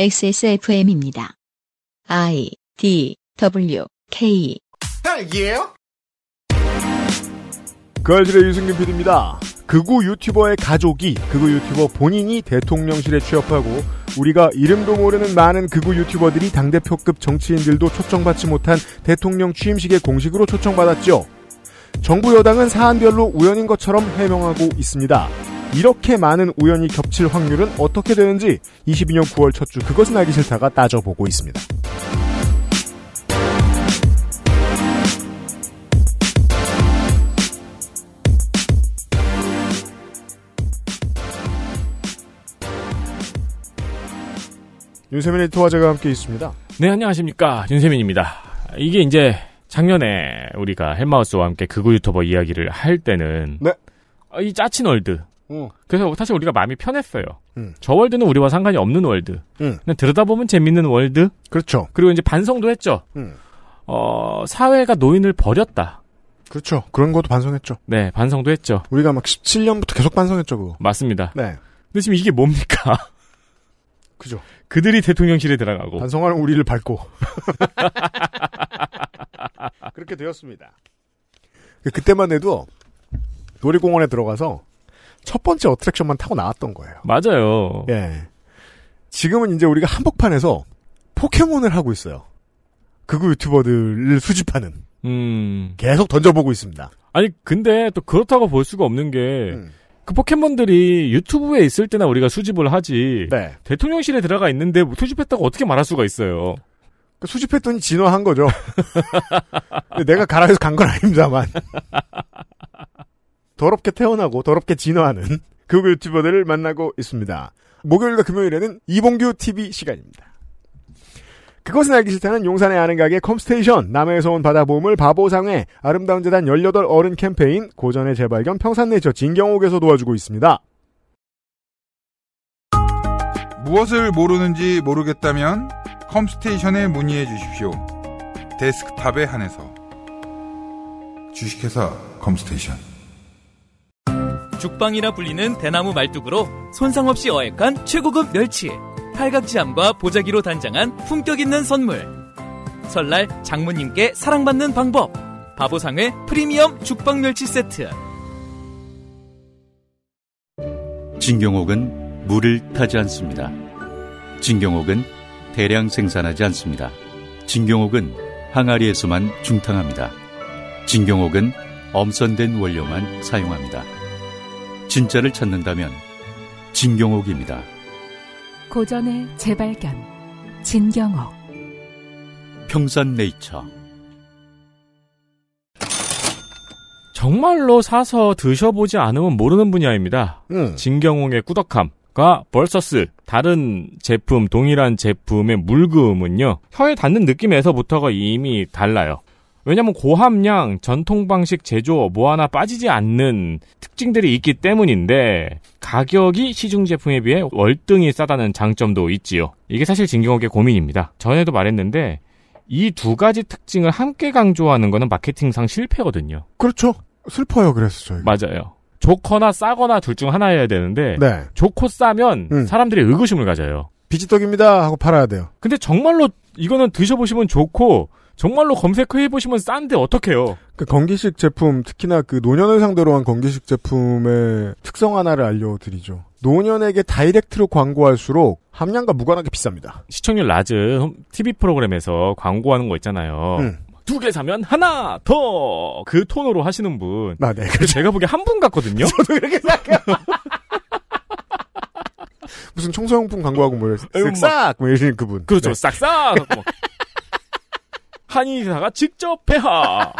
XSFM입니다. I D W K 딸기예요? 그 알실의 유승균 PD입니다. 극우 유튜버의 가족이 극우 유튜버 본인이 대통령실에 취업하고 우리가 이름도 모르는 많은 극우 유튜버들이 당대표급 정치인들도 초청받지 못한 대통령 취임식에 공식으로 초청받았죠. 정부 여당은 사안별로 우연인 것처럼 해명하고 있습니다. 이렇게 많은 우연이 겹칠 확률은 어떻게 되는지 22년 9월 첫 주 그것은 알기 싫다가 따져보고 있습니다. 윤세민 에디터와 제가 함께 있습니다. 네, 안녕하십니까. 윤세민입니다. 이게 이제 작년에 우리가 헬마우스와 함께 극우 유튜버 이야기를 할 때는 네. 어, 이 짜친 world. 어. 그래서 사실 우리가 마음이 편했어요. 음. 저 world는 우리와 상관이 없는 world. 음. 그냥 들여다보면 재밌는 world. 그렇죠. 그리고 이제 반성도 했죠. 음. 어, 사회가 노인을 버렸다. 그렇죠. 그런 것도 반성했죠. 네, 반성도 했죠. 우리가 막 17년부터 계속 반성했죠, 그거. 맞습니다. 네. 근데 지금 이게 뭡니까? 그죠. 그들이 대통령실에 들어가고. 반성하는 우리를 밟고. 그렇게 되었습니다. 그- 그때만 해도 놀이공원에 들어가서 첫 번째 어트랙션만 타고 나왔던 거예요. 맞아요. 예. 지금은 이제 우리가 한복판에서 포켓몬을 하고 있어요. 극우 유튜버들을 수집하는. 음. 계속 던져보고 있습니다. 아니, 근데 또 그렇다고 볼 수가 없는 게, 음. 그 포켓몬들이 유튜브에 있을 때나 우리가 수집을 하지, 네. 대통령실에 들어가 있는데 뭐 수집했다고 어떻게 말할 수가 있어요. 그 수집했더니 진화한 거죠. 내가 가라 해서 간 건 아닙니다만. 더럽게 태어나고 더럽게 진화하는 극우 유튜버들을 만나고 있습니다. 목요일과 금요일에는 이봉규 TV 시간입니다. 그것은 알기 싫다는 용산의 아는 가게 컴스테이션, 남해에서 온 바다보험을 바보상회, 아름다운 재단 18 어른 캠페인, 고전의 재발견 평산네이처 진경옥에서 도와주고 있습니다. 무엇을 모르는지 모르겠다면 컴스테이션에 문의해 주십시오. 데스크탑에 한해서 주식회사 컴스테이션 죽방이라 불리는 대나무 말뚝으로 손상 없이 어획한 최고급 멸치, 팔각지함과 보자기로 단장한 품격 있는 선물. 설날 장모님께 사랑받는 방법. 바보상회 프리미엄 죽방 멸치 세트. 진경옥은 물을 타지 않습니다. 진경옥은 대량 생산하지 않습니다. 진경옥은 항아리에서만 중탕합니다. 진경옥은 엄선된 원료만 사용합니다. 진짜를 찾는다면 진경옥입니다. 고전의 재발견 진경옥 평산네이처 정말로 사서 드셔보지 않으면 모르는 분야입니다. 음. 진경홍의 꾸덕함과 벌서스 다른 제품 동일한 제품의 물금은요 혀에 닿는 느낌에서부터가 이미 달라요. 왜냐하면 고함량 전통 방식 제조 뭐 하나 빠지지 않는 특징들이 있기 때문인데 가격이 시중 제품에 비해 월등히 싸다는 장점도 있지요. 이게 사실 진경옥의 고민입니다. 전에도 말했는데 이 두 가지 특징을 함께 강조하는 거는 마케팅상 실패거든요. 그렇죠. 슬퍼요, 그래서 저희. 맞아요. 좋거나 싸거나 둘 중 하나여야 되는데 네. 좋고 싸면 음. 사람들이 의구심을 가져요. 비지떡입니다 하고 팔아야 돼요. 근데 정말로 이거는 드셔보시면 좋고 정말로 검색해 보시면 싼데 어떡해요. 그 건기식 제품, 특히나 그 노년을 상대로 한 건기식 제품의 특성 하나를 알려드리죠. 노년에게 다이렉트로 광고할수록 함량과 무관하게 비쌉니다. 시청률 낮은 TV 프로그램에서 광고하는 거 있잖아요. 음. 두개 사면 하나 더 그 톤으로 하시는 분. 나, 네. 그 제가 보기에 한 분 같거든요. 저도 그렇게 생각해요. 무슨 청소용품 광고하고 뭐, 아이고, 쓱싹! 뭐 이러시는 그분. 그렇죠. 네. 싹싹. 하고 막. 한의사가 직접 폐하.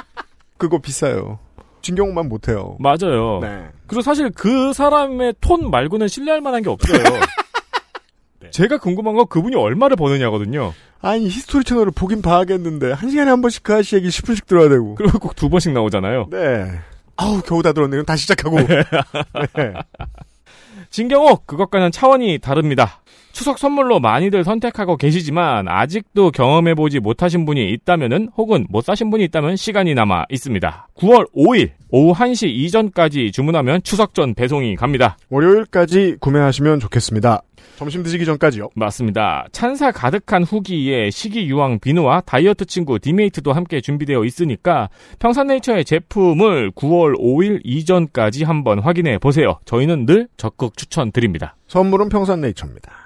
그거 비싸요. 진경만 못해요. 맞아요. 네. 그리고 사실 그 사람의 톤 말고는 신뢰할 만한 게 없어요. 네. 제가 궁금한 건 그분이 얼마를 버느냐거든요. 아니, 히스토리 채널을 보긴 봐야겠는데, 한 시간에 한 번씩 그 아저씨 얘기 10분씩 들어야 되고. 그리고 꼭 두 번씩 나오잖아요. 네. 아우, 겨우 다 들었네. 그럼 다시 시작하고. 네. 진경옥 그것과는 차원이 다릅니다. 추석 선물로 많이들 선택하고 계시지만 아직도 경험해보지 못하신 분이 있다면은 혹은 못 사신 분이 있다면 시간이 남아 있습니다. 9월 5일 오후 1시 이전까지 주문하면 추석 전 배송이 갑니다. 월요일까지 구매하시면 좋겠습니다. 점심 드시기 전까지요. 맞습니다. 찬사 가득한 후기에 식이 유황 비누와 다이어트 친구 디메이트도 함께 준비되어 있으니까 평산네이처의 제품을 9월 5일 이전까지 한번 확인해 보세요. 저희는 늘 적극 추천드립니다. 선물은 평산네이처입니다.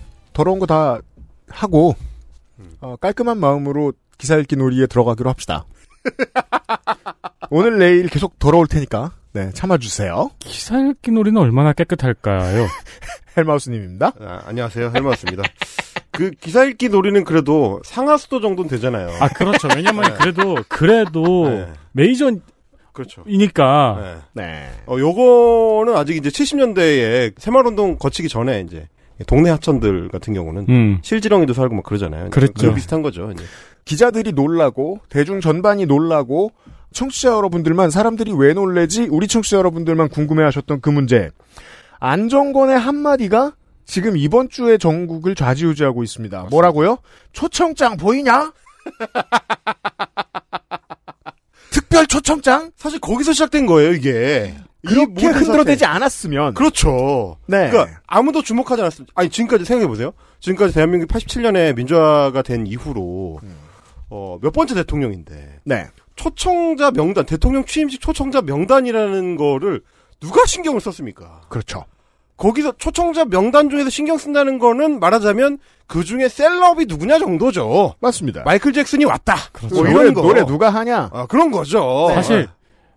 더러운 거 다 하고, 어, 깔끔한 마음으로 기사 읽기 놀이에 들어가기로 합시다. 오늘 내일 계속 더러울 테니까, 네, 참아주세요. 기사 읽기 놀이는 얼마나 깨끗할까요? 헬마우스님입니다. 아, 안녕하세요 헬마우스입니다 그 기사 읽기 놀이는 그래도 상하수도 정도는 되잖아요 아 그렇죠. 왜냐면 그래도 그래도 네. 메이저이니까 그렇죠 네. 네. 어, 요거는 아직 이제 70년대에 새마을운동 거치기 전에 이제 동네 하천들 같은 경우는 음 실지렁이도 살고 막 그러잖아요. 그랬죠. 그 비슷한 거죠. 이제. 기자들이 놀라고, 대중 전반이 놀라고, 청취자 여러분들만 사람들이 왜 놀래지, 우리 청취자 여러분들만 궁금해 하셨던 그 문제. 안정권의 한마디가 지금 이번 주에 전국을 좌지우지하고 있습니다. 뭐라고요? 초청장 보이냐? 특별 초청장? 사실 거기서 시작된 거예요, 이게. 이 그렇게 흔들어대지. 않았으면. 그렇죠. 네. 그러니까 아무도 주목하지 않았습니다. 아니 지금까지 생각해 보세요. 지금까지 대한민국 87년에 민주화가 된 이후로 어, 몇 번째 대통령인데 네. 초청자 명단, 대통령 취임식 초청자 명단이라는 거를 누가 신경을 썼습니까? 그렇죠. 거기서 초청자 명단 중에서 신경 쓴다는 거는 말하자면 그 중에 셀럽이 누구냐 정도죠. 맞습니다. 마이클 잭슨이 왔다. 뭐 노래, 이런 거. 노래 누가 하냐? 아, 그런 거죠. 사실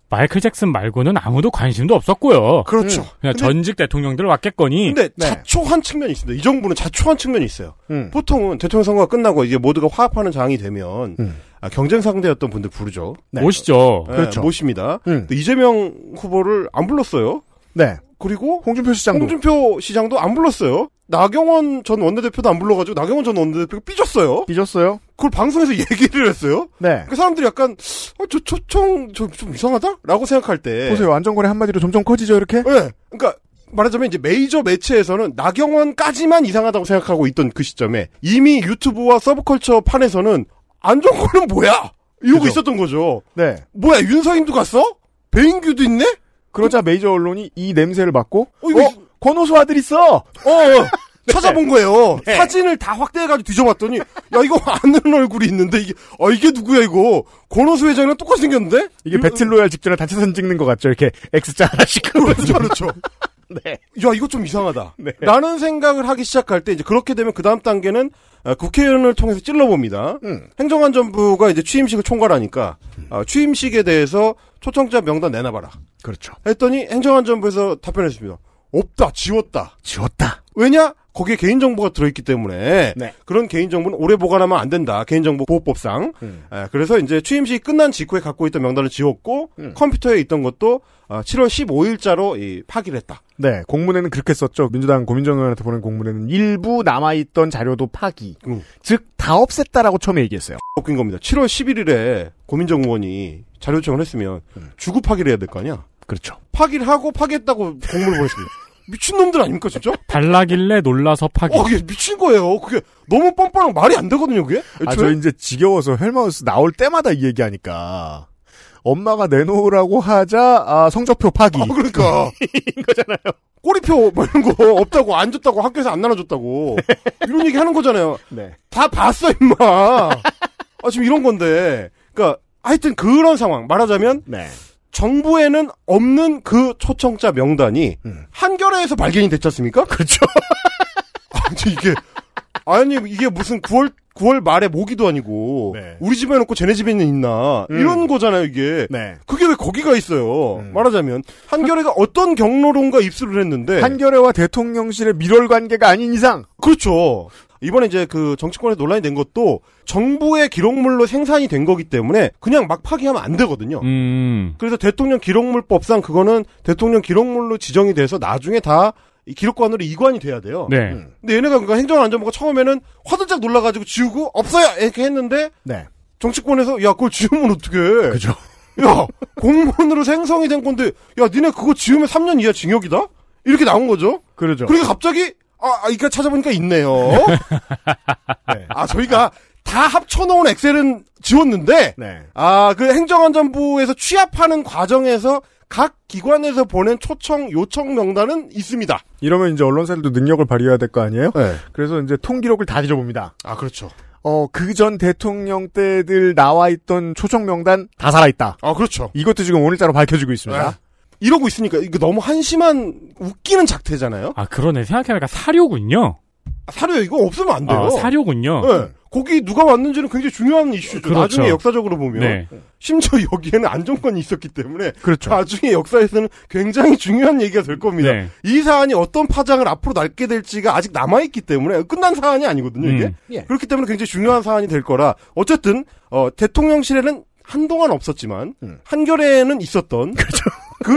마이클 잭슨 말고는 아무도 관심도 없었고요. 그렇죠. 그냥 근데- 전직 대통령들 왔겠거니. 근데 네. 자초한 측면이 있습니다. 이 정부는 자초한 측면이 있어요. 음. 보통은 대통령 선거가 끝나고 이제 모두가 화합하는 장이 되면 음. 아, 경쟁 상대였던 분들 부르죠. 네. 모시죠. 네, 그렇죠. 모십니다. 음. 근데 이재명 후보를 안 불렀어요. 네. 그리고 홍준표 시장도. 홍준표 시장도 안 불렀어요. 나경원 전 원내대표도 안 불러가지고 나경원 전 원내대표가 삐졌어요. 삐졌어요? 그걸 방송에서 얘기를 했어요. 네. 그 사람들이 약간 어, 저 초청 저 좀 이상하다라고 생각할 때 보세요. 안정권의 한마디로 점점 커지죠, 이렇게? 네. 그러니까 말하자면 이제 메이저 매체에서는 나경원까지만 이상하다고 생각하고 있던 그 시점에 이미 유튜브와 서브컬처 판에서는 안정권은 뭐야? 이러고 그죠. 있었던 거죠. 네. 뭐야 윤서인도 갔어? 배인규도 있네? 그러자 메이저 언론이 이 냄새를 맡고, 어, 이거 어, 권오수 아들 있어! 어, 어. 찾아본 거예요. 사진을 다 확대해가지고 뒤져봤더니, 야, 이거 아는 얼굴이 있는데, 이게, 아, 이게 누구야, 이거. 권호수 회장이랑 똑같이 생겼는데? 이게 배틀로얄 직전에 단체 사진 찍는 것 같죠? 이렇게 X자 하나씩. 그렇죠, 그렇죠. 네. 야, 이거 좀 이상하다. 네. 라는 생각을 하기 시작할 때, 이제 그렇게 되면 그 다음 단계는, 어, 국회의원을 통해서 찔러봅니다. 음. 행정안전부가 이제 취임식을 총괄하니까, 어, 취임식에 대해서 초청자 명단 내놔봐라. 그렇죠. 했더니 행정안전부에서 답변했습니다. 없다, 지웠다. 지웠다. 왜냐? 거기에 개인정보가 들어있기 때문에 네. 그런 개인정보는 오래 보관하면 안 된다. 개인정보 보호법상. 음. 에, 그래서 이제 취임식이 끝난 직후에 갖고 있던 명단을 지웠고 음. 컴퓨터에 있던 것도 어, 7월 15일자로 이, 파기를 했다. 네, 공문에는 그렇게 썼죠. 민주당 고민정 의원한테 보낸 공문에는 일부 남아있던 자료도 파기. 음. 즉, 다 없앴다라고 처음에 얘기했어요. 웃긴 겁니다. 7월 11일에 고민정 의원이 자료 요청을 했으면 음. 주구 파기를 해야 될 거 아니야. 그렇죠. 파기를 하고 파기했다고 공문을 보냈습니다. 미친놈들 아닙니까 진짜? 달라길래 놀라서 파기. 어, 그게 미친 거예요. 그게 너무 뻔뻔하고 말이 안 되거든요, 그게. 아, 애초에. 저 이제 지겨워서 헬마우스 나올 때마다 이 얘기하니까. 엄마가 내놓으라고 하자, 아, 성적표 파기. 아, 그러니까. 거잖아요. 꼬리표 뭐 이런 거 없다고 안 줬다고 학교에서 안 나눠줬다고 이런 얘기 하는 거잖아요. 네. 다 봤어 임마. 아 지금 이런 건데. 그러니까 하여튼 그런 상황 말하자면 네. 정부에는 없는 그 초청자 명단이 음. 한겨레에서 발견이 됐지 않습니까? 그렇죠. 아니 이게 아니 이게 무슨 9월 9월 말에 모기도 아니고 네. 우리 집에 놓고 쟤네 집에는 있나 음. 이런 거잖아요 이게. 네. 그게 왜 거기가 있어요? 음. 말하자면 한겨레가 어떤 경로론과 입수를 했는데 한겨레와 대통령실의 밀월 관계가 아닌 이상 그렇죠. 이번에 이제 그 정치권에서 논란이 된 것도 정부의 기록물로 생산이 된 거기 때문에 그냥 막 파기하면 안 되거든요. 음. 그래서 대통령 기록물법상 그거는 대통령 기록물로 지정이 돼서 나중에 다이 기록관으로 이관이 돼야 돼요. 네. 음. 근데 얘네가 그러니까 행정안전부가 처음에는 화들짝 놀라가지고 지우고 없어요 이렇게 했는데 네. 정치권에서 야 그걸 지우면 어떡해? 그죠. 야 공무원으로 생성이 된 건데 야 니네 그거 지우면 3년 이하 징역이다? 이렇게 나온 거죠. 그러죠. 그러니까 갑자기 아, 아 이까 찾아보니까 있네요. 네. 아 저희가 다 합쳐놓은 엑셀은 지웠는데 네. 아 그 행정안전부에서 취합하는 과정에서 각 기관에서 보낸 초청 요청 명단은 있습니다. 이러면 이제 언론사들도 능력을 발휘해야 될 거 아니에요? 네. 그래서 이제 통기록을 다 뒤져봅니다. 아 그렇죠. 어, 그 전 대통령 때들 나와 있던 초청 명단 다 살아있다. 아 그렇죠. 이것도 지금 오늘자로 밝혀지고 있습니다. 네. 이러고 있으니까 이게 너무 한심한 웃기는 작태잖아요. 아, 그러네. 생각해보니까 사료군요. 아, 사료 이거 없으면 안 돼요. 아, 사료군요. 네. 거기 누가 왔는지는 굉장히 중요한 이슈죠. 그렇죠. 나중에 역사적으로 보면 네. 심지어 여기에는 안정권이 있었기 때문에 그렇죠. 나중에 역사에서는 굉장히 중요한 얘기가 될 겁니다. 네. 이 사안이 어떤 파장을 앞으로 낳게 될지가 아직 남아 있기 때문에 끝난 사안이 아니거든요, 이게. 음. 예. 그렇기 때문에 굉장히 중요한 사안이 될 거라. 어쨌든, 어, 대통령실에는 한동안 없었지만, 음. 한겨레에는 있었던, 그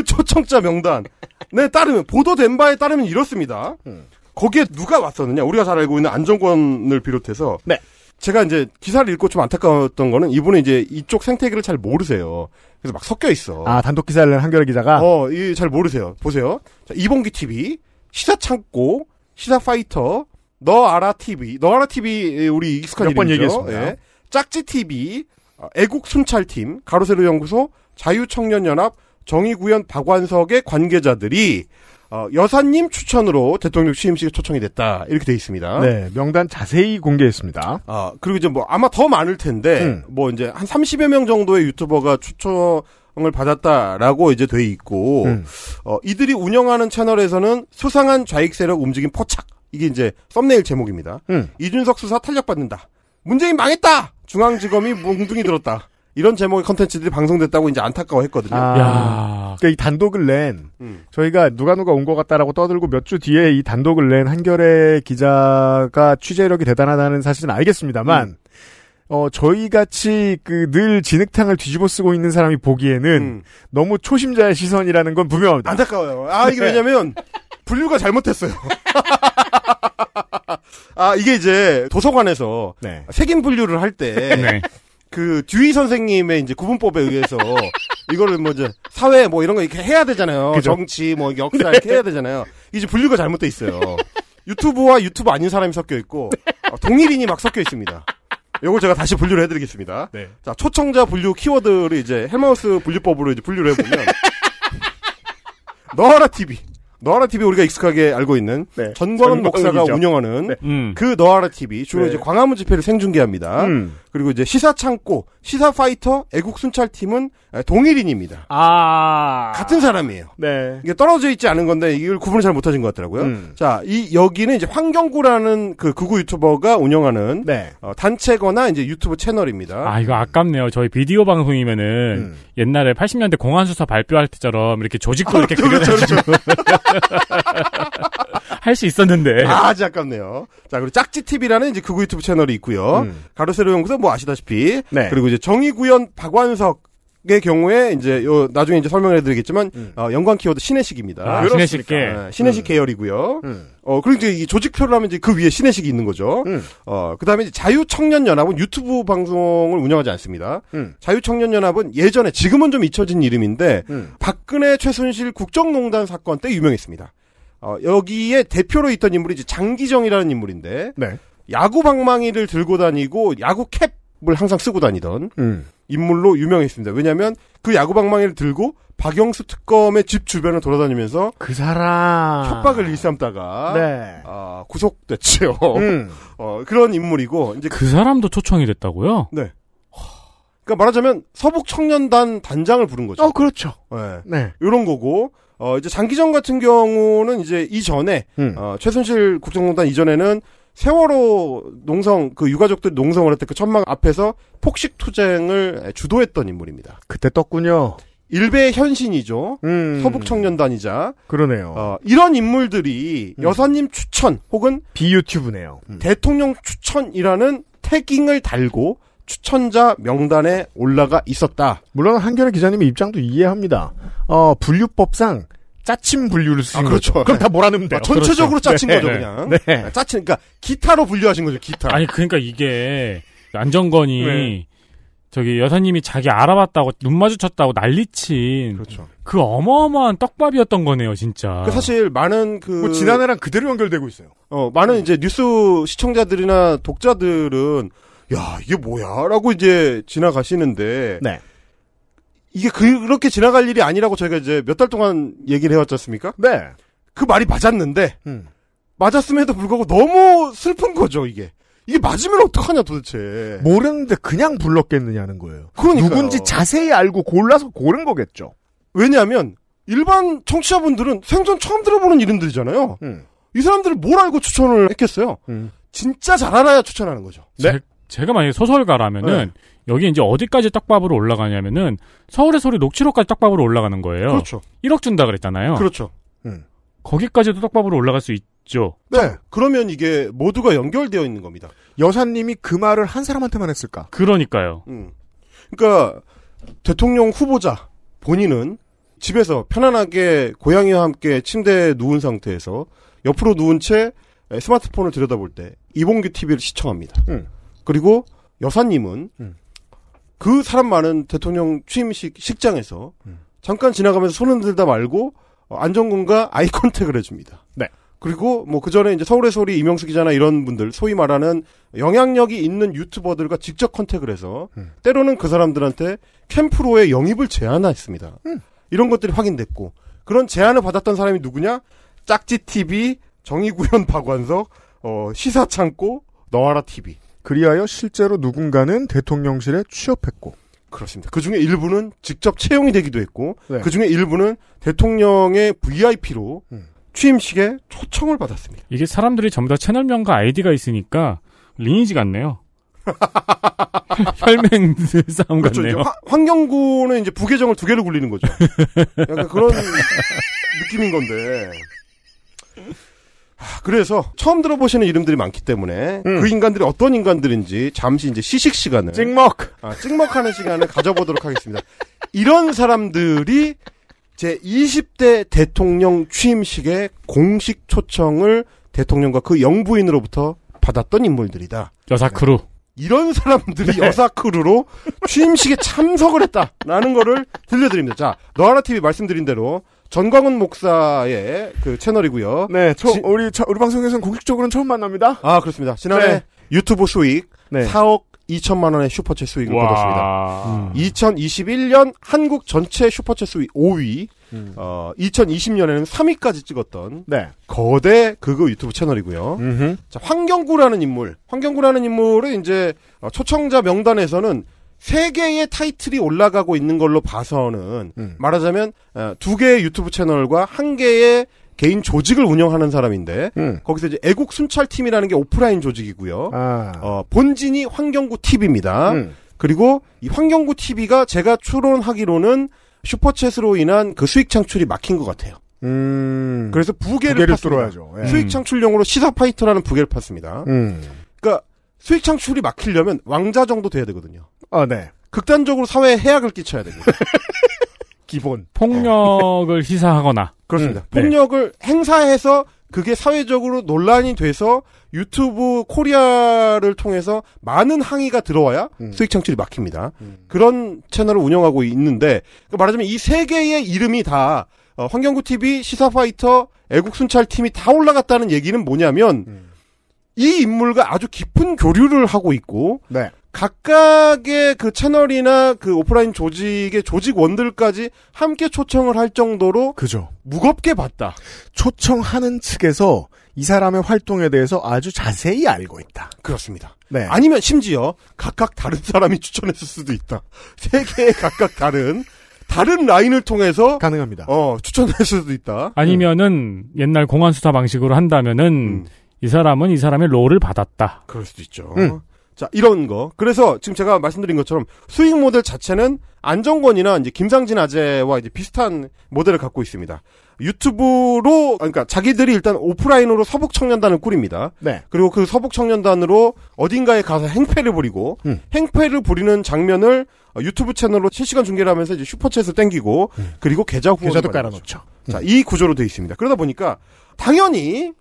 초청자 명단에 따르면, 보도된 바에 따르면 이렇습니다. 음. 거기에 누가 왔었느냐, 우리가 잘 알고 있는 안정권을 비롯해서, 네. 제가 이제 기사를 읽고 좀 안타까웠던 거는 이분은 이제 이쪽 생태계를 잘 모르세요. 그래서 막 섞여 있어. 아, 단독 기사를 낸 한겨레 기자가 어, 이 잘 모르세요. 보세요. 자, 이봉기 TV, 시사 창고, 시사 파이터, 너 알아 TV, 너 알아 TV 우리 익숙한 몇번. 얘기했습니다. 예. 짝지 TV, 어, 애국 순찰팀, 가로세로 연구소, 자유청년연합, 정의구현 박완석의 관계자들이 어, 여사님 추천으로 대통령 취임식에 초청이 됐다 이렇게 돼 있습니다. 네, 명단 자세히 공개했습니다. 아, 그리고 이제 뭐 아마 더 많을 텐데, 음. 뭐 이제 한 30여 명 정도의 유튜버가 추천을 받았다라고 이제 돼 있고, 음. 어, 이들이 운영하는 채널에서는 수상한 좌익 세력 움직임 포착. 이게 이제 썸네일 제목입니다. 음. 이준석 수사 탄력받는다. 문재인 망했다! 중앙지검이 몽둥이 들었다. 이런 제목의 컨텐츠들이 방송됐다고 이제 안타까워했거든요. 아, 야 그러니까 이 단독을 낸 음. 저희가 누가 누가 온 것 같다라고 떠들고 몇 주 뒤에 이 단독을 낸 한겨레 기자가 취재력이 대단하다는 사실은 알겠습니다만 음. 어 저희 같이 그 늘 진흙탕을 뒤집어 쓰고 있는 사람이 보기에는 음. 너무 초심자의 시선이라는 건 분명합니다. 안타까워요. 아, 이게 네. 왜냐면, 분류가 잘못됐어요. 아, 이게 이제 도서관에서 네. 색인 분류를 할 때, 네. 그 듀이 선생님의 이제 구분법에 의해서 이거를 뭐 이제 사회 뭐 이런 거 이렇게 해야 되잖아요. 그죠. 정치 뭐 역사 이렇게 해야 되잖아요. 이제 분류가 잘못돼 있어요. 유튜브와 유튜브 아닌 사람이 섞여 있고 어, 동일인이 막 섞여 있습니다. 요거 제가 다시 분류를 해드리겠습니다. 네. 자 초청자 분류 키워드를 이제 헬마우스 분류법으로 이제 분류를 해보면 너하라 TV, 너하라 TV 우리가 익숙하게 알고 있는 네. 전광훈 목사가 전광훈이죠. 운영하는 네. 음. 그 너하라 TV 주로 네. 이제 광화문 집회를 생중계합니다. 음. 그리고 이제 시사 창고, 시사 파이터, 애국 순찰 팀은 동일인입니다. 아 같은 사람이에요. 네. 이게 떨어져 있지 않은 건데 이걸 구분을 잘 못하신 것 같더라고요. 음. 자, 이 여기는 이제 환경구라는 그 극우 유튜버가 운영하는 네. 어, 단체거나 이제 유튜브 채널입니다. 아, 이거 아깝네요. 저희 비디오 방송이면은 음. 옛날에 80년대 공안 수사 발표할 때처럼 이렇게 조직도 이렇게 그렇죠, 그려가지고 할 수 있었는데. 아주 아깝네요. 자, 그리고 짝지 TV라는 이제 극우 유튜브 채널이 있고요. 음. 가로세로 연구소 뭐 아시다시피 네. 그리고 이제 정의구현 박완석 의 경우에 이제 요 나중에 이제 설명을 해드리겠지만 음. 어, 연관 키워드 신혜식입니다. 아, 그렇습니까? 신혜식계. 네, 신혜식 계열이고요. 음. 어, 그리고 이제 이 조직표를 하면 이제 그 위에 신혜식이 있는 거죠. 음. 어, 그 다음에 자유청년연합은 유튜브 방송을 운영하지 않습니다. 음. 자유청년연합은 예전에, 지금은 좀 잊혀진 이름인데, 음. 박근혜 최순실 국정농단 사건 때 유명했습니다. 어, 여기에 대표로 있던 인물이 이제 장기정이라는 인물인데, 네. 야구 방망이를 들고 다니고, 야구 캡을 항상 쓰고 다니던 음. 인물로 유명했습니다. 왜냐면, 그 야구 방망이를 들고, 박영수 특검의 집 주변을 돌아다니면서 그 사람 협박을 일삼다가 네. 아, 구속됐죠. 음. 어, 그런 인물이고 이제 그 사람도 초청이 됐다고요? 네. 그러니까 말하자면 서북 청년단 단장을 부른 거죠. 어 그렇죠. 네. 네. 요런 거고 어 이제 장기정 같은 경우는 이제 이전에 음. 어 최순실 국정농단 이전에는 세월호 농성 그 유가족들이 농성을 할 때 그 천막 앞에서 폭식 투쟁을 주도했던 인물입니다. 그때 떴군요. 일베의 현신이죠. 음. 서북 청년단이자 그러네요. 어, 이런 인물들이 음. 여사님 추천 혹은 비유튜브네요. 음. 대통령 추천이라는 태깅을 달고 추천자 명단에 올라가 있었다. 물론 한겨레 기자님의 입장도 이해합니다. 어, 분류법상 짜친 분류를 쓰신 아, 그렇죠. 거죠. 그럼 다 몰아넣으면 돼요. 아, 전체적으로 짜친 네, 거죠, 네. 그냥. 네. 짜친, 그러니까 기타로 분류하신 거죠, 기타. 아니 그러니까 이게 안정건이 네. 저기 여사님이 자기 알아봤다고 눈 마주쳤다고 난리친 그렇죠. 그 어마어마한 떡밥이었던 거네요 진짜. 그 사실 많은 그뭐 지난해랑 그대로 연결되고 있어요. 어, 많은 이제 뉴스 시청자들이나 독자들은 야, 이게 뭐야라고 이제 지나가시는데 네. 이게 그렇게 지나갈 일이 아니라고 저희가 이제 몇 달 동안 얘기를 해왔지 않습니까? 네. 그 말이 맞았는데 음. 맞았음에도 불구하고 너무 슬픈 거죠, 이게. 이게 맞으면 어떡하냐 도대체. 모르는데 그냥 불렀겠느냐는 거예요. 그러니까요. 누군지 자세히 알고 골라서 고른 거겠죠. 왜냐하면 일반 청취자분들은 생전 처음 들어보는 이름들이잖아요. 음. 이 사람들을 뭘 알고 추천을 했겠어요? 음. 진짜 잘 알아야 추천하는 거죠. 네. 제, 가 만약에 소설가라면은 여기 이제 어디까지 떡밥으로 올라가냐면은 서울의 소리 녹취록까지 떡밥으로 올라가는 거예요. 그렇죠. 1억 준다 그랬잖아요. 그렇죠. 거기까지도 떡밥으로 올라갈 수 있죠. 네. 그러면 이게 모두가 연결되어 있는 겁니다. 여사님이 그 말을 한 사람한테만 했을까? 그러니까요. 음. 그러니까 대통령 후보자 본인은 집에서 편안하게 고양이와 함께 침대에 누운 상태에서 옆으로 누운 채 스마트폰을 들여다볼 때 이봉규 TV를 시청합니다. 음. 그리고 여사님은 음. 그 사람 많은 대통령 취임식 식장에서 음. 잠깐 지나가면서 손 흔들다 말고 어, 안정근과 아이 컨택을 해줍니다. 네. 그리고 뭐 그 전에 이제 서울의 소리 이명수 기자나 이런 분들 소위 말하는 영향력이 있는 유튜버들과 직접 컨택을 해서 음. 때로는 그 사람들한테 캠프로의 영입을 제안했습니다. 음. 이런 것들이 확인됐고 그런 제안을 받았던 사람이 누구냐? 짝지 TV, 정의구현 박완석, 어, 시사창고, 너와라 TV. 그리하여 실제로 누군가는 대통령실에 취업했고. 그렇습니다. 그 중에 일부는 직접 채용이 되기도 했고, 네. 그 중에 일부는 대통령의 VIP로 음. 취임식에 초청을 받았습니다. 이게 사람들이 전부 다 채널명과 아이디가 있으니까 리니지 같네요. 혈맹들 싸움 그렇죠. 이제 같네요. 화- 환경구는 이제 부계정을 두 개를 굴리는 거죠. 약간 그런 느낌인 건데. 하, 그래서 처음 들어보시는 이름들이 많기 때문에 음. 그 인간들이 어떤 인간들인지 잠시 이제 시식 시간을 찍먹! 아, 찍먹하는 시간을 가져보도록 하겠습니다. 이런 사람들이 제 20대 대통령 취임식에 공식 초청을 대통령과 그 영부인으로부터 받았던 인물들이다. 여사크루. 이런 사람들이 여사크루로 취임식에 참석을 했다라는 거를 들려드립니다. 자, 너하나 TV 말씀드린 대로 전광훈 목사의 그 채널이고요. 네, 저, 지- 우리, 차- 우리 방송에서는 공식적으로는 처음 만납니다. 아 그렇습니다. 지난해 네. 유튜브 수익 네. 4억 2천만 원의 슈퍼챗 수익을 거뒀습니다. 와. 2021년 한국 전체 슈퍼챗 수익 5위, 음. 어, 2020년에는 3위까지 찍었던 네. 거대 극우 유튜브 채널이고요. 음흠. 자, 황경구라는 인물. 황경구라는 인물은 이제 어, 초청자 명단에서는 세 개의 타이틀이 올라가고 있는 걸로 봐서는 음. 말하자면 어, 두 개의 유튜브 채널과 한 개의 개인 조직을 운영하는 사람인데 음. 거기서 이제 애국 순찰팀이라는 게 오프라인 조직이고요. 아. 어, 본진이 황경구 TV입니다. 음. 그리고 이 황경구 TV가 제가 추론하기로는 슈퍼챗으로 인한 그 수익 창출이 막힌 것 같아요. 음. 그래서 부계를, 부계를. 뚫어야죠. 예. 수익 창출용으로 시사 파이터라는 부계를 팠습니다. 음. 그러니까 수익 창출이 막히려면 왕자 정도 돼야 되거든요. 아, 네. 극단적으로 사회에 해악을 끼쳐야 되고 기본. 폭력을 행사하거나. 그렇습니다. 음, 네. 폭력을 행사해서 그게 사회적으로 논란이 돼서 유튜브 코리아를 통해서 많은 항의가 들어와야 음. 수익 창출이 막힙니다. 음. 그런 채널을 운영하고 있는데 그러니까 말하자면 이 세 개의 이름이 다 어, 환경구 TV, 시사파이터, 애국순찰 팀이 다 올라갔다는 얘기는 뭐냐면 음. 이 인물과 아주 깊은 교류를 하고 있고 네. 각각의 그 채널이나 그 오프라인 조직의 조직원들까지 함께 초청을 할 정도로 그죠. 무겁게 봤다. 초청하는 측에서 이 사람의 활동에 대해서 아주 자세히 알고 있다. 그렇습니다. 네. 아니면 심지어 각각 다른 사람이 추천했을 수도 있다. 세 개의 각각 다른 다른 라인을 통해서 가능합니다. 어 추천했을 수도 있다. 아니면은 옛날 공안 수사 방식으로 한다면은 음. 이 사람은 이 사람의 롤을 받았다. 그럴 수도 있죠. 음. 자, 이런 거. 그래서 지금 제가 말씀드린 것처럼 수익 모델 자체는 안정권이나 이제 김상진 아재와 이제 비슷한 모델을 갖고 있습니다. 유튜브로, 그러니까 자기들이 일단 오프라인으로 서북 청년단을 꾸립니다. 네. 그리고 그 서북 청년단으로 어딘가에 가서 행패를 부리고, 음. 행패를 부리는 장면을 어, 유튜브 채널로 실시간 중계를 하면서 이제 슈퍼챗을 땡기고, 그리고 계좌 후원을 계좌도 받는 깔아 놓죠. 거죠. 자, 이 구조로 되어 있습니다. 그러다 보니까 당연히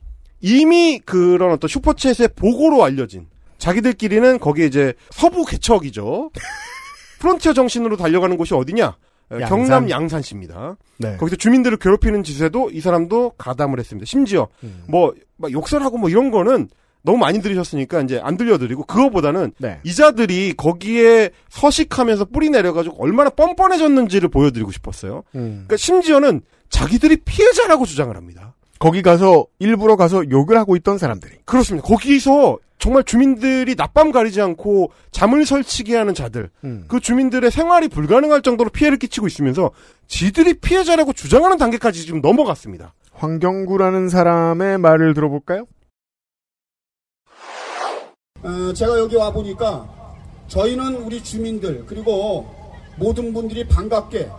이미 그런 어떤 슈퍼챗의 보고로 알려진 자기들끼리는 거기에 이제 서부 개척이죠. 프론티어 정신으로 달려가는 곳이 어디냐? 에, 양산. 경남 양산시입니다. 네. 거기서 주민들을 괴롭히는 짓에도 이 사람도 가담을 했습니다. 심지어 음. 뭐막 욕설하고 뭐 이런 거는 너무 많이 들으셨으니까 이제 안 들려드리고 그거보다는 네. 이자들이 거기에 서식하면서 뿌리 내려가지고 얼마나 뻔뻔해졌는지를 보여드리고 싶었어요. 음. 그러니까 심지어는 자기들이 피해자라고 주장을 합니다. 거기 가서 일부러 가서 욕을 하고 있던 사람들이. 그렇습니다. 거기서 정말 주민들이 낮밤 가리지 않고 잠을 설치게 하는 자들, 음. 그 주민들의 생활이 불가능할 정도로 피해를 끼치고 있으면서 지들이 피해자라고 주장하는 단계까지 지금 넘어갔습니다. 황경구라는 사람의 말을 들어볼까요? 어, 제가 여기 와 보니까 저희는 우리 주민들 그리고 모든 분들이 반갑게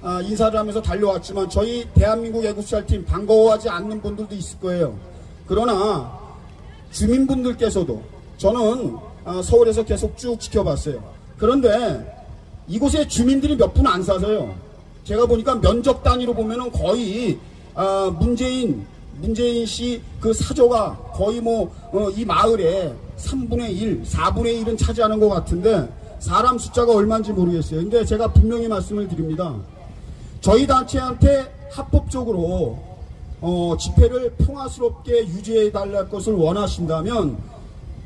아, 인사를 하면서 달려왔지만 저희 대한민국 애국살팀 반가워하지 않는 분들도 있을 거예요. 그러나 주민분들께서도 저는 아, 서울에서 계속 쭉 지켜봤어요. 그런데 이곳에 주민들이 몇 분 안 사세요. 제가 보니까 면적 단위로 보면은 거의 아, 문재인 문재인 씨 그 사조가 거의 뭐 이 마을에 3분의 1, 4분의 1은 차지하는 것 같은데 사람 숫자가 얼마인지 모르겠어요. 근데 제가 분명히 말씀을 드립니다. 저희 단체한테 합법적으로 어, 집회를 평화스럽게 유지해 달랄 것을 원하신다면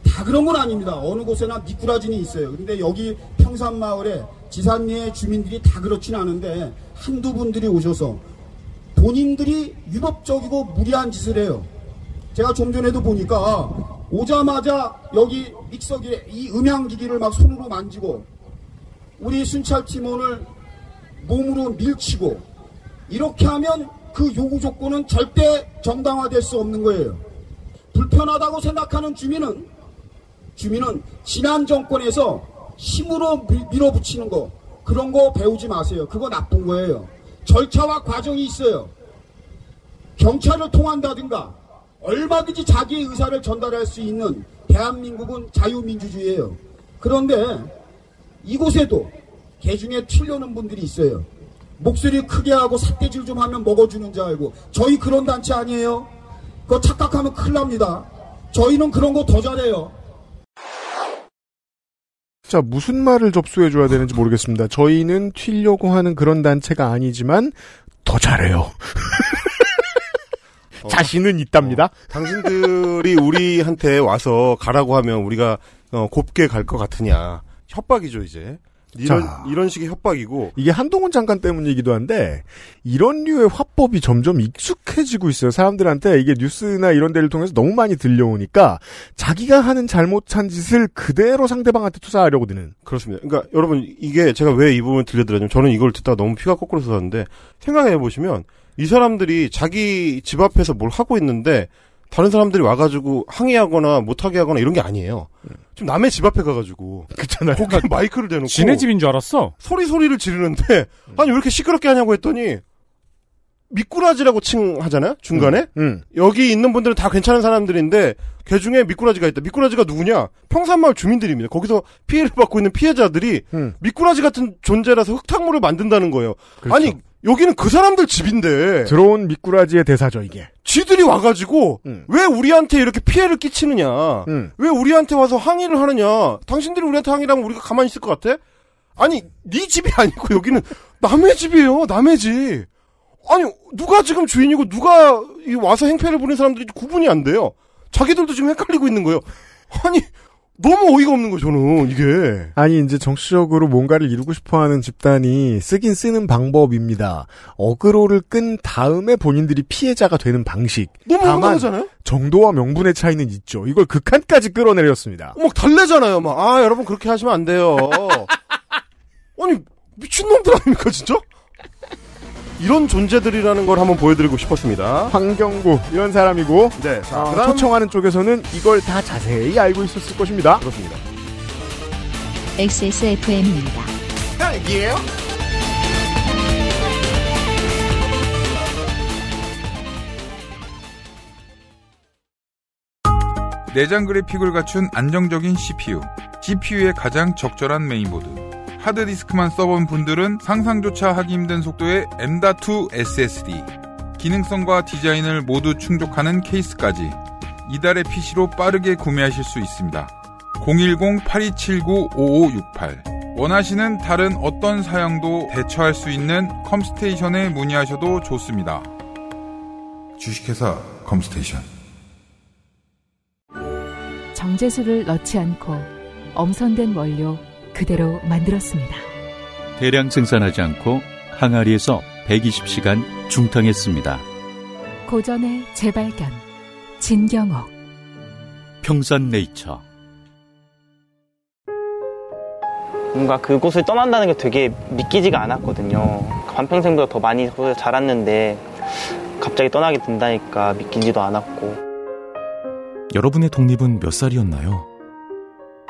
다 그런 건 아닙니다. 어느 곳에나 미꾸라지는 있어요. 근데 여기 평산마을에 지산리의 주민들이 다 그렇진 않은데 한두 분들이 오셔서 본인들이 위법적이고 무리한 짓을 해요. 제가 좀 전에도 보니까 오자마자 여기 믹서기에 이 음향기기를 막 손으로 만지고 우리 순찰 팀원을 몸으로 밀치고 이렇게 하면 그 요구 조건은 절대 정당화될 수 없는 거예요. 불편하다고 생각하는 주민은 주민은 지난 정권에서 힘으로 밀- 밀어붙이는 거 그런 거 배우지 마세요. 그거 나쁜 거예요. 절차와 과정이 있어요. 경찰을 통한다든가 얼마든지 자기의 의사를 전달할 수 있는 대한민국은 자유민주주의예요. 그런데 이곳에도 개중에 튀려는 분들이 있어요. 목소리 크게 하고 삿대질 좀 하면 먹어주는 줄 알고 저희 그런 단체 아니에요? 그거 착각하면 큰일 납니다. 저희는 그런 거 더 잘해요. 자, 무슨 말을 접수해줘야 되는지 모르겠습니다. 저희는 튀려고 하는 그런 단체가 아니지만, 더 잘해요. 자신은 있답니다. 당신들이 우리한테 와서 가라고 하면 우리가 어, 곱게 갈 것 같으냐. 협박이죠, 이제. 이런, 자. 이런 식의 협박이고. 이게 한동훈 장관 때문이기도 한데 이런 류의 화법이 점점 익숙해지고 있어요. 사람들한테 이게 뉴스나 이런 데를 통해서 너무 많이 들려오니까 자기가 하는 잘못한 짓을 그대로 상대방한테 투사하려고 드는. 그렇습니다. 그러니까 여러분 이게 제가 왜 이 부분을 들려드렸냐면 저는 이걸 듣다가 너무 피가 거꾸로 솟았는데 생각해 보시면 이 사람들이 자기 집 앞에서 뭘 하고 있는데 다른 사람들이 와가지고 항의하거나 못하게 하거나 이런 게 아니에요. 지금 남의 집 앞에 가가지고 그렇잖아요. 거기 마이크를 대놓고 지네 집인 줄 알았어. 소리 소리를 지르는데 아니 왜 이렇게 시끄럽게 하냐고 했더니 미꾸라지라고 칭하잖아요 중간에 음. 여기 있는 분들은 다 괜찮은 사람들인데 그 중에 미꾸라지가 있다. 미꾸라지가 누구냐? 평산마을 주민들입니다. 거기서 피해를 받고 있는 피해자들이 음. 미꾸라지 같은 존재라서 흙탕물을 만든다는 거예요. 그렇죠. 아니 여기는 그 사람들 집인데 들어온 미꾸라지의 대사죠 이게. 쥐들이 와가지고 음. 왜 우리한테 이렇게 피해를 끼치느냐? 음. 왜 우리한테 와서 항의를 하느냐? 당신들이 우리한테 항의를 하면 우리가 가만히 있을 것 같아? 아니 네 집이 아니고 여기는 남의 집이에요. 남의 집. 아니 누가 지금 주인이고 누가 이 와서 행패를 부리는 사람들이 구분이 안 돼요. 자기들도 지금 헷갈리고 있는 거예요. 아니 너무 어이가 없는 거예요. 저는 이게 아니 이제 정치적으로 뭔가를 이루고 싶어 하는 집단이 쓰긴 쓰는 방법입니다. 어그로를 끈 다음에 본인들이 피해자가 되는 방식. 너무 황당하잖아요. 정도와 명분의 차이는 있죠. 이걸 극한까지 끌어내렸습니다. 막 달래잖아요. 막 아 여러분 그렇게 하시면 안 돼요. 아니 미친놈들 아닙니까 진짜? 이런 존재들이라는 걸 한번 보여드리고 싶었습니다. 황경구 이런 사람이고 네, 자, 어, 그다음 초청하는 쪽에서는 이걸 다 자세히 알고 있었을 것입니다. 그렇습니다. XSFM입니다. 딸기예요? 내장 그래픽을 갖춘 안정적인 CPU, GPU의 가장 적절한 메인보드. 하드디스크만 써본 분들은 상상조차 하기 힘든 속도의 M.2 SSD, 기능성과 디자인을 모두 충족하는 케이스까지 이달의 PC로 빠르게 구매하실 수 있습니다. 010-8279-5568 원하시는 다른 어떤 사양도 대처할 수 있는 컴스테이션에 문의하셔도 좋습니다. 주식회사 컴스테이션 정제수를 넣지 않고 엄선된 원료 그대로 만들었습니다. 대량 생산하지 않고 항아리에서 120시간 중탕했습니다. 고전의 재발견 진경옥 평산네이처 뭔가 그곳을 떠난다는 게 되게 믿기지가 않았거든요. 반평생보다 더 많이 자랐는데 갑자기 떠나게 된다니까 믿기지도 않았고 여러분의 독립은 몇 살이었나요?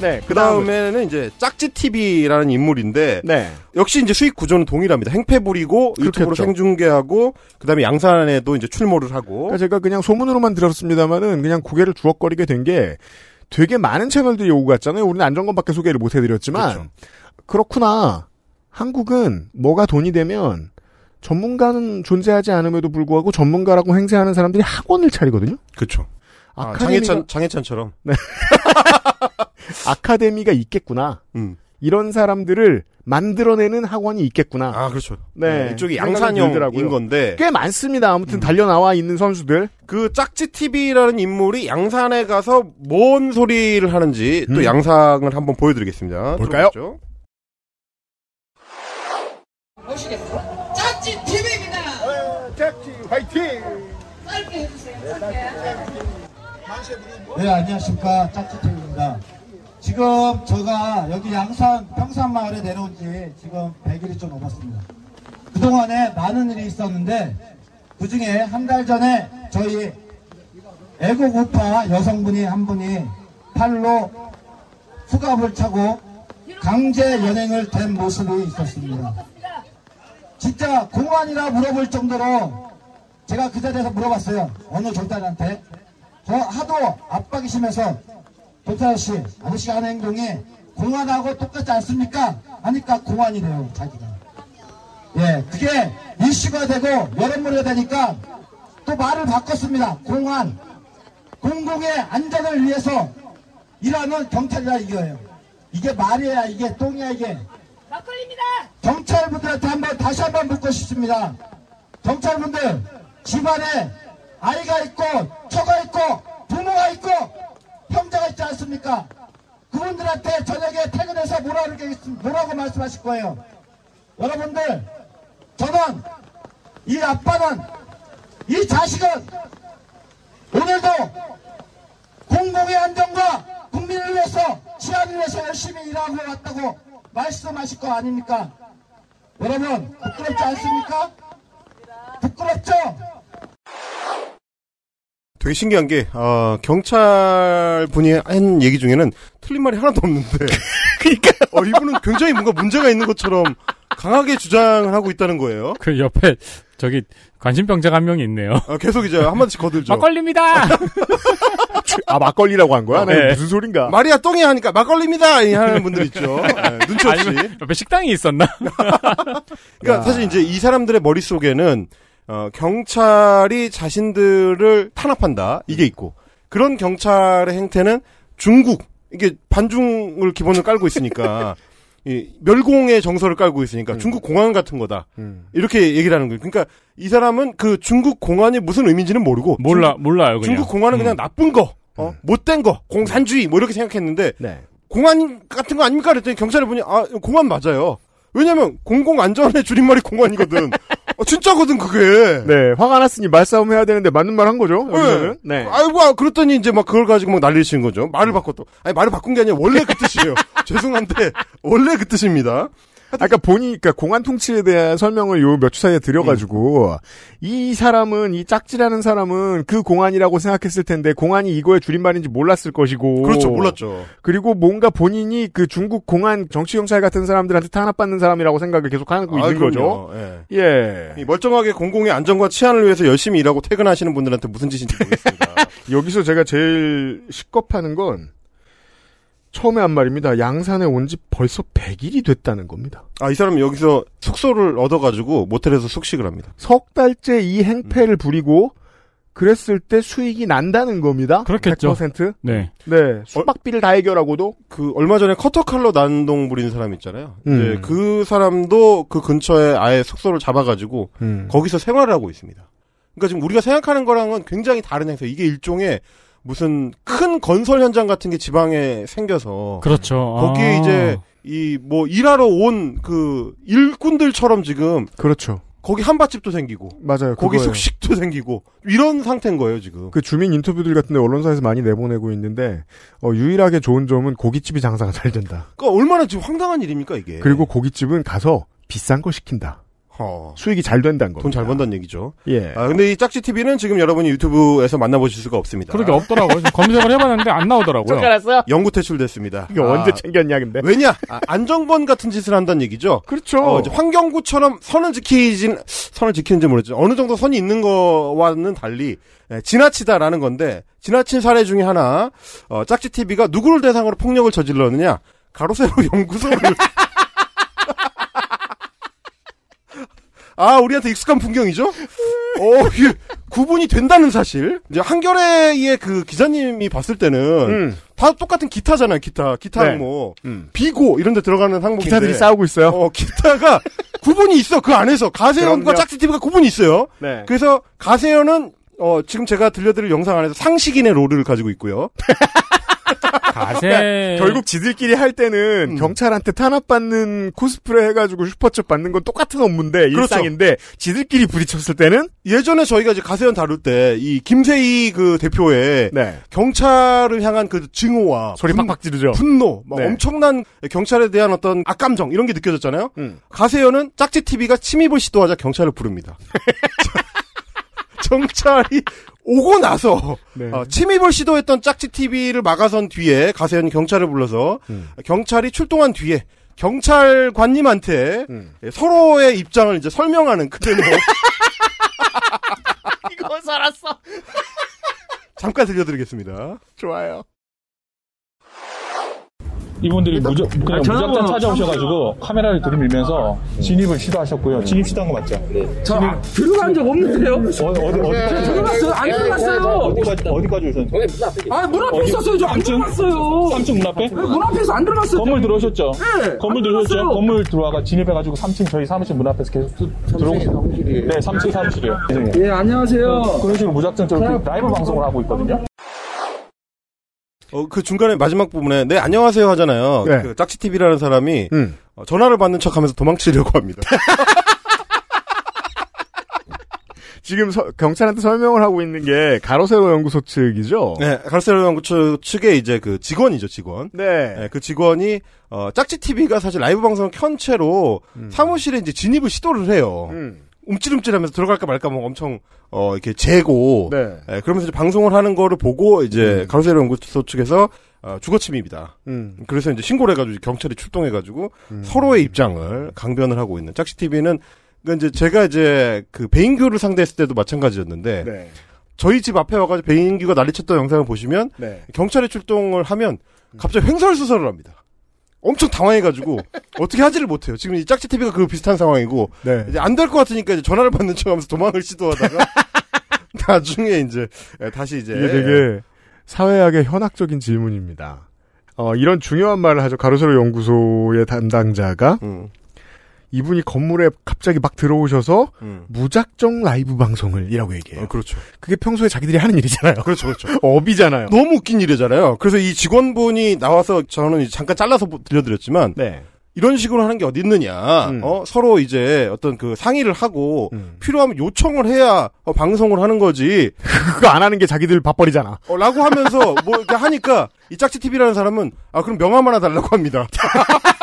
네, 그 다음에는 이제 짝지 TV라는 인물인데 네. 역시 이제 수익 구조는 동일합니다. 행패 부리고 유튜브로. 생중계하고 그다음에 양산에도 이제 출몰을 하고 그러니까 제가 그냥 소문으로만 들었습니다만은 그냥 고개를 주걱거리게 된 게 되게 많은 채널들이 오고 갔잖아요. 우리는 안정권밖에 소개를 못 해드렸지만 그렇죠. 그렇구나 한국은 뭐가 돈이 되면 전문가는 존재하지 않음에도 불구하고 전문가라고 행세하는 사람들이 학원을 차리거든요. 그렇죠. 아, 아카데미가- 장해찬 장해찬처럼 아카데미가 있겠구나. 음. 이런 사람들을 만들어내는 학원이 있겠구나. 아 그렇죠. 네, 이쪽이 생각이 양산형인. 건데 꽤 많습니다. 아무튼 달려 나와 있는 선수들. 그 짝지 TV라는 인물이 양산에 가서 뭔 소리를 하는지 또 음. 양상을 한번 보여드리겠습니다. 볼까요? 들어보죠. 보시겠어요? 짝지 TV입니다. 짝지 화이팅! 짧게 해주세요. 짧게. 네, 안녕하십니까. 짝지팀입니다. 지금 제가 여기 양산, 평산마을에 내려온 지 지금 100일이 좀 넘었습니다. 그동안에 많은 일이 있었는데, 그 중에 한 달 전에 저희 애국 우파 여성분이 한 분이 팔로 수갑을 차고 강제 연행을 된 모습이 있었습니다. 진짜 공안이라 물어볼 정도로 제가 그 자리에서 물어봤어요. 어느 절단한테. 저 하도 압박이 심해서 도타 씨, 아저씨가 하는 행동이 공안하고 똑같지 않습니까? 하니까 공안이래요, 자기가. 예, 그게 이슈가 되고 여론몰이가 되니까 또 말을 바꿨습니다. 공안. 공공의 안전을 위해서 일하는 경찰이라 이거예요. 이게 말이야, 이게 똥이야, 이게. 막걸리입니다. 경찰분들한테 한번 다시 한번 묻고 싶습니다. 경찰분들 집안에 아이가 있고 처가 있고 부모가 있고 형제가 있지 않습니까? 그분들한테 저녁에 퇴근해서 뭐라고 말씀하실 거예요. 여러분들 저는 이 아빠는 이 자식은 오늘도 공공의 안전과 국민을 위해서 치안을 위해서 열심히 일하고 왔다고 말씀하실 거 아닙니까? 여러분 부끄럽지 않습니까? 부끄럽죠? 되게 신기한 게 어, 경찰 분이 한 얘기 중에는 틀린 말이 하나도 없는데 그러니까 어, 이분은 굉장히 뭔가 문제가 있는 것처럼 강하게 주장을 하고 있다는 거예요. 그 옆에 저기 관심병자가 한 명이 있네요. 아, 계속 이제 한마디씩 거들죠. 막걸리입니다. 아 막걸리라고 한 거야? 나 네. 무슨 소린가? 마리아 똥이 하니까 막걸리입니다 이 하는 분들 있죠. 네, 눈치 없이. 아니면 옆에 식당이 있었나? 그러니까 사실 이제 이 사람들의 머릿속에는 어, 경찰이 자신들을 탄압한다 이게 있고 그런 경찰의 행태는 중국 이게 반중을 기본으로 깔고 있으니까 이 멸공의 정서를 깔고 있으니까 중국 공안 같은 거다. 이렇게 얘기를 하는 거예요. 그러니까 이 사람은 그 중국 공안이 무슨 의미인지는 모르고 몰라 중- 몰라요 그냥. 중국 공안은 그냥 나쁜 거, 어? 못된 거, 공산주의 뭐 이렇게 생각했는데 공안 같은 거 아닙니까? 그랬더니 경찰에 보니 아 공안 맞아요. 왜냐면 공공 안전의 줄임말이 공안이거든. 어, 진짜거든 그게. 네, 화가 났으니 말싸움 해야 되는데 맞는 말 한 거죠. 여기서는. 네. 아이고, 아, 그랬더니 이제 막 그걸 가지고 막 난리를 치는 거죠. 말을 바꿨다. 아니, 말을 바꾼 게 아니라 원래 그 뜻이에요. 죄송한데, 원래 그 뜻입니다. 아까 본인이, 그러니까 공안 통치에 대한 설명을 요 몇 주 사이에 드려가지고, 이 사람은, 이 짝지라는 사람은 그 공안이라고 생각했을 텐데, 공안이 이거의 줄임말인지 몰랐을 것이고. 그렇죠, 몰랐죠. 그리고 뭔가 본인이 그 중국 공안 정치경찰 같은 사람들한테 탄압받는 사람이라고 생각을 계속 하고 아, 있는 거죠. 그럼요. 예. 예. 이 멀쩡하게 공공의 안전과 치안을 위해서 열심히 일하고 퇴근하시는 분들한테 무슨 짓인지 모르겠습니다. 여기서 제가 제일 식겁하는 건, 처음에 한 말입니다. 양산에 온 지 벌써 100일이 됐다는 겁니다. 아, 이 사람은 여기서 숙소를 얻어가지고 모텔에서 숙식을 합니다. 석 달째 이 행패를 부리고 그랬을 때 수익이 난다는 겁니다. 그렇겠죠. 100%? 네. 네. 숙박비를 다 해결하고도 그 얼마 전에 커터칼로 난동 부린 사람 있잖아요. 음. 이제 그 사람도 그 근처에 아예 숙소를 잡아가지고 음. 거기서 생활을 하고 있습니다. 그러니까 지금 우리가 생각하는 거랑은 굉장히 다른 행사. 이게 일종의 무슨 큰 건설 현장 같은 게 지방에 생겨서 그렇죠. 거기에 아. 이제 이 뭐 일하러 온 그 일꾼들처럼 지금 그렇죠. 거기 한밭집도 생기고 맞아요. 거기 그거예요. 숙식도 생기고 이런 상태인 거예요 지금. 그 주민 인터뷰들 같은데 언론사에서 많이 내보내고 있는데 어, 유일하게 좋은 점은 고깃집이 장사가 잘 된다. 그러니까 얼마나 지금 황당한 일입니까 이게. 그리고 고깃집은 가서 비싼 거 시킨다. 어. 수익이 잘 된다는 겁니다. 돈잘 번다는 얘기죠. 예. 아, 근데 이 짝지 TV는 지금 여러분이 유튜브에서 만나보실 수가 없습니다. 그렇게 없더라고요. 지금 검색을 해봤는데 안 나오더라고요. 알았어요? 영구 퇴출됐습니다. 이거 아, 언제 챙겼냐 근데. 왜냐? 아, 안정번 같은 짓을 한다는 얘기죠. 그렇죠. 어, 이제 환경구처럼 선을 지키진 선을 지키는지 모르겠죠. 어느 정도 선이 있는 거와는 달리 예, 지나치다라는 건데 지나친 사례 중에 하나 어, 짝지 TV가 누구를 대상으로 폭력을 저질렀느냐? 가로세로 연구소를 아, 우리한테 익숙한 풍경이죠? 어, 이게 구분이 된다는 사실. 이제 한겨레의 그 기자님이 봤을 때는 음. 다 똑같은 기타잖아요, 기타. 기타 네. 항목. 음. 비고 이런 데 들어가는 항목인데. 기사들이 싸우고 있어요. 어, 기타가 구분이 있어. 그 안에서. 가세연과 그럼요. 짝지TV가 구분이 있어요. 네. 그래서 가세연은 어, 지금 제가 들려드릴 영상 안에서 상식인의 롤을 가지고 있고요. 가세 결국 지들끼리 할 때는 음. 경찰한테 탄압받는 코스프레 해가지고 슈퍼챗 받는 건 똑같은 업무인데 그렇죠. 일상인데 지들끼리 부딪혔을 때는 예전에 저희가 이제 가세연 다룰 때 이 김세희 그 대표의 네. 경찰을 향한 그 증오와 소리 분- 팍팍 지르죠. 분노, 막 네. 엄청난 경찰에 대한 어떤 악감정 이런 게 느껴졌잖아요. 음. 가세연은 짝지 TV가 침입을 시도하자 경찰을 부릅니다. 경찰이 오고 나서 네. 어, 침입을 시도했던 짝지 TV를 막아선 뒤에 가세연이 경찰을 불러서 음. 경찰이 출동한 뒤에 경찰관님한테 음. 예, 서로의 입장을 이제 설명하는 그 대목 이거 살았어. 잠깐 들려드리겠습니다. 좋아요. 이분들이 무적, 그냥 아, 무작정 찾아오셔가지고 카메라를 들이밀면서 진입을 시도하셨고요. 진입 시도한 거 맞죠? 저 아, 들어간 적 없는데요? 어 디, 어디, 어디까지? 들어갔어요? 안 들어갔어요? 어디까지, 어디까지 오셨는데? 아, 문 앞에 어디? 있었어요. 저 안? 들어갔어요. 삼층 문 앞에? 네, 문 앞에서 안 들어갔어요. 건물 들어오셨죠? 네. 건물 안 들어오셨죠? 건물 들어와가 진입해가지고 3층 저희 사무실 문 앞에서 계속 들어오셨어요. 네, 3층 사무실이요. 예, 안녕하세요. 그런 식으로 무작정적으로 라이브 방송을 하고 있거든요. 어, 그 중간에 마지막 부분에 네 안녕하세요 하잖아요. 네. 그 짝지 TV라는 사람이 음. 어, 전화를 받는 척하면서 도망치려고 합니다. 지금 서- 경찰한테 설명을 하고 있는 게 가로세로 연구소 측이죠. 네, 갈세로 연구처 측의 이제 그 직원이죠, 직원. 네. 네, 그 직원이 어, 짝지 TV가 사실 라이브 방송을 켠 채로 사무실에 이제 진입을 시도를 해요. 음. 움찔움찔하면서 들어갈까 말까 막 엄청 어 이렇게 재고 네. 예, 그러면서 이제 방송을 하는 거를 보고 이제 가로세로 연구소 측에서 어, 주거 침입이다. 음. 그래서 이제 신고를 해가지고 경찰이 출동해가지고 서로의 입장을 강변을 하고 있는 짝지 TV는 그러니까 이제 제가 이제 그 배인규를 상대했을 때도 마찬가지였는데 네. 저희 집 앞에 와가지고 배인규가 난리쳤던 영상을 보시면 네. 경찰이 출동을 하면 갑자기 횡설수설을 합니다. 엄청 당황해가지고 어떻게 하지를 못해요. 지금 이 짝지 TV가 그 비슷한 상황이고 네. 이제 안 될 것 같으니까 이제 전화를 받는 척하면서 도망을 시도하다가 나중에 이제 예, 다시 이제 이게 되게 사회학의 현학적인 질문입니다. 어, 이런 중요한 말을 하죠. 가로세로 연구소의 담당자가 음. 이분이 건물에 갑자기 막 들어오셔서 음. 무작정 라이브 방송을 이라고 얘기해요. 그렇죠. 그게 평소에 자기들이 하는 일이잖아요. 그렇죠, 그렇죠. 업이잖아요. 너무 웃긴 일이잖아요. 그래서 이 직원분이 나와서 저는 잠깐 잘라서 보- 들려드렸지만 네. 이런 식으로 하는 게 어디 있느냐. 음. 어, 서로 이제 어떤 그 상의를 하고 필요하면 요청을 해야 어, 방송을 하는 거지. 그거 안 하는 게 자기들 밥벌이잖아. 어, 라고 하면서 뭐 이렇게 하니까 이 짝지 TV라는 사람은 아 그럼 명함 하나 달라고 합니다.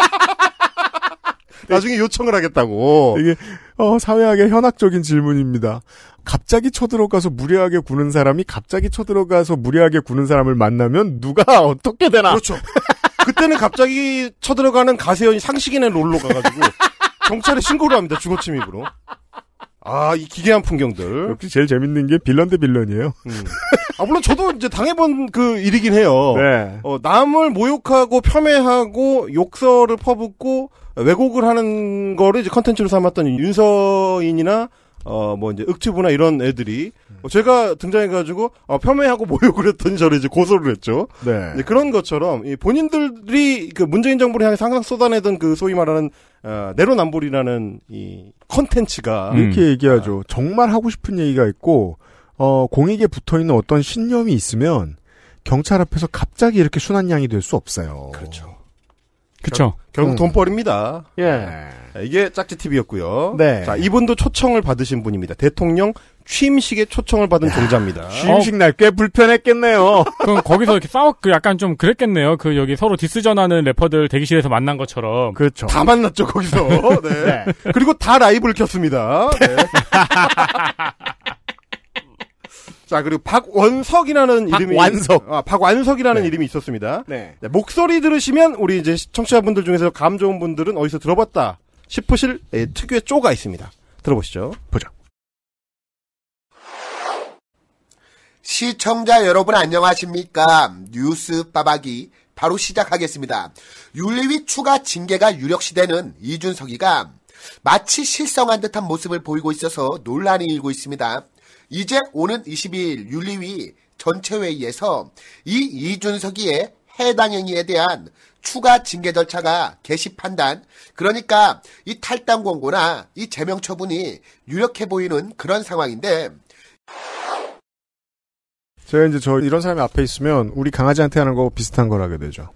나중에 요청을 하겠다고. 이게 어, 사회학의 현학적인 질문입니다. 갑자기 쳐들어가서 무례하게 구는 사람이 갑자기 쳐들어가서 무례하게 구는 사람을 만나면 누가 어떻게 되나? 그렇죠. 그때는 갑자기 쳐들어가는 가세현이 상식인의 롤로 가가지고 경찰에 신고를 합니다. 주거 침입으로. 아, 이 기괴한 풍경들. 역시 제일 재밌는 게 빌런 대 빌런이에요. 아, 물론 저도 이제 당해본 그 일이긴 해요. 네. 어, 남을 모욕하고 폄훼하고 욕설을 퍼붓고 왜곡을 하는 거를 이제 컨텐츠로 삼았던 윤서인이나 어, 뭐 이제 윽튜브나 이런 애들이 어, 제가 등장해가지고 어, 폄훼하고 모욕을 했더니 저를 이제 고소를 했죠. 네. 그런 것처럼 이 본인들이 그 문재인 정부를 향해 항상 쏟아내던 그 소위 말하는 어, 내로남불이라는 이 컨텐츠가 이렇게 음. 얘기하죠. 정말 하고 싶은 얘기가 있고 어, 공익에 붙어 있는 어떤 신념이 있으면 경찰 앞에서 갑자기 이렇게 순한 양이 될 수 없어요. 그렇죠. 그쵸. 결국 음. 돈벌입니다. 예. 자, 이게 짝지 TV였고요. 네. 자, 이분도 초청을 받으신 분입니다. 대통령 취임식에 초청을 받은 종자입니다. 취임식 날 꽤 불편했겠네요. 그럼 거기서 이렇게 싸웠, 그 약간 좀 그랬겠네요. 그 여기 서로 디스전하는 래퍼들 대기실에서 만난 것처럼. 그렇죠. 다 만났죠 거기서. 네. 그리고 다 라이브를 켰습니다. 네. 자 그리고 박원석이라는 이름이 박완석. 아, 박완석이라는 네. 이름이 있었습니다. 네. 네, 목소리 들으시면 우리 이제 청취자분들 중에서 감 좋은 분들은 어디서 들어봤다 싶으실 예, 특유의 쪼가 있습니다. 들어보시죠. 보죠. 시청자 여러분 안녕하십니까? 뉴스 빠박이 바로 시작하겠습니다. 윤리위 추가 징계가 유력시되는 이준석이가 마치 실성한 듯한 모습을 보이고 있어서 논란이 일고 있습니다. 이제 오는 22일 윤리위 전체회의에서 이 이준석이의 해당 행위에 대한 추가 징계 절차가 개시 판단, 그러니까 이 탈당 권고나 이 제명 처분이 유력해 보이는 그런 상황인데 제가 이제 저 이런 사람이 앞에 있으면 우리 강아지한테 하는 거 비슷한 걸 하게 되죠.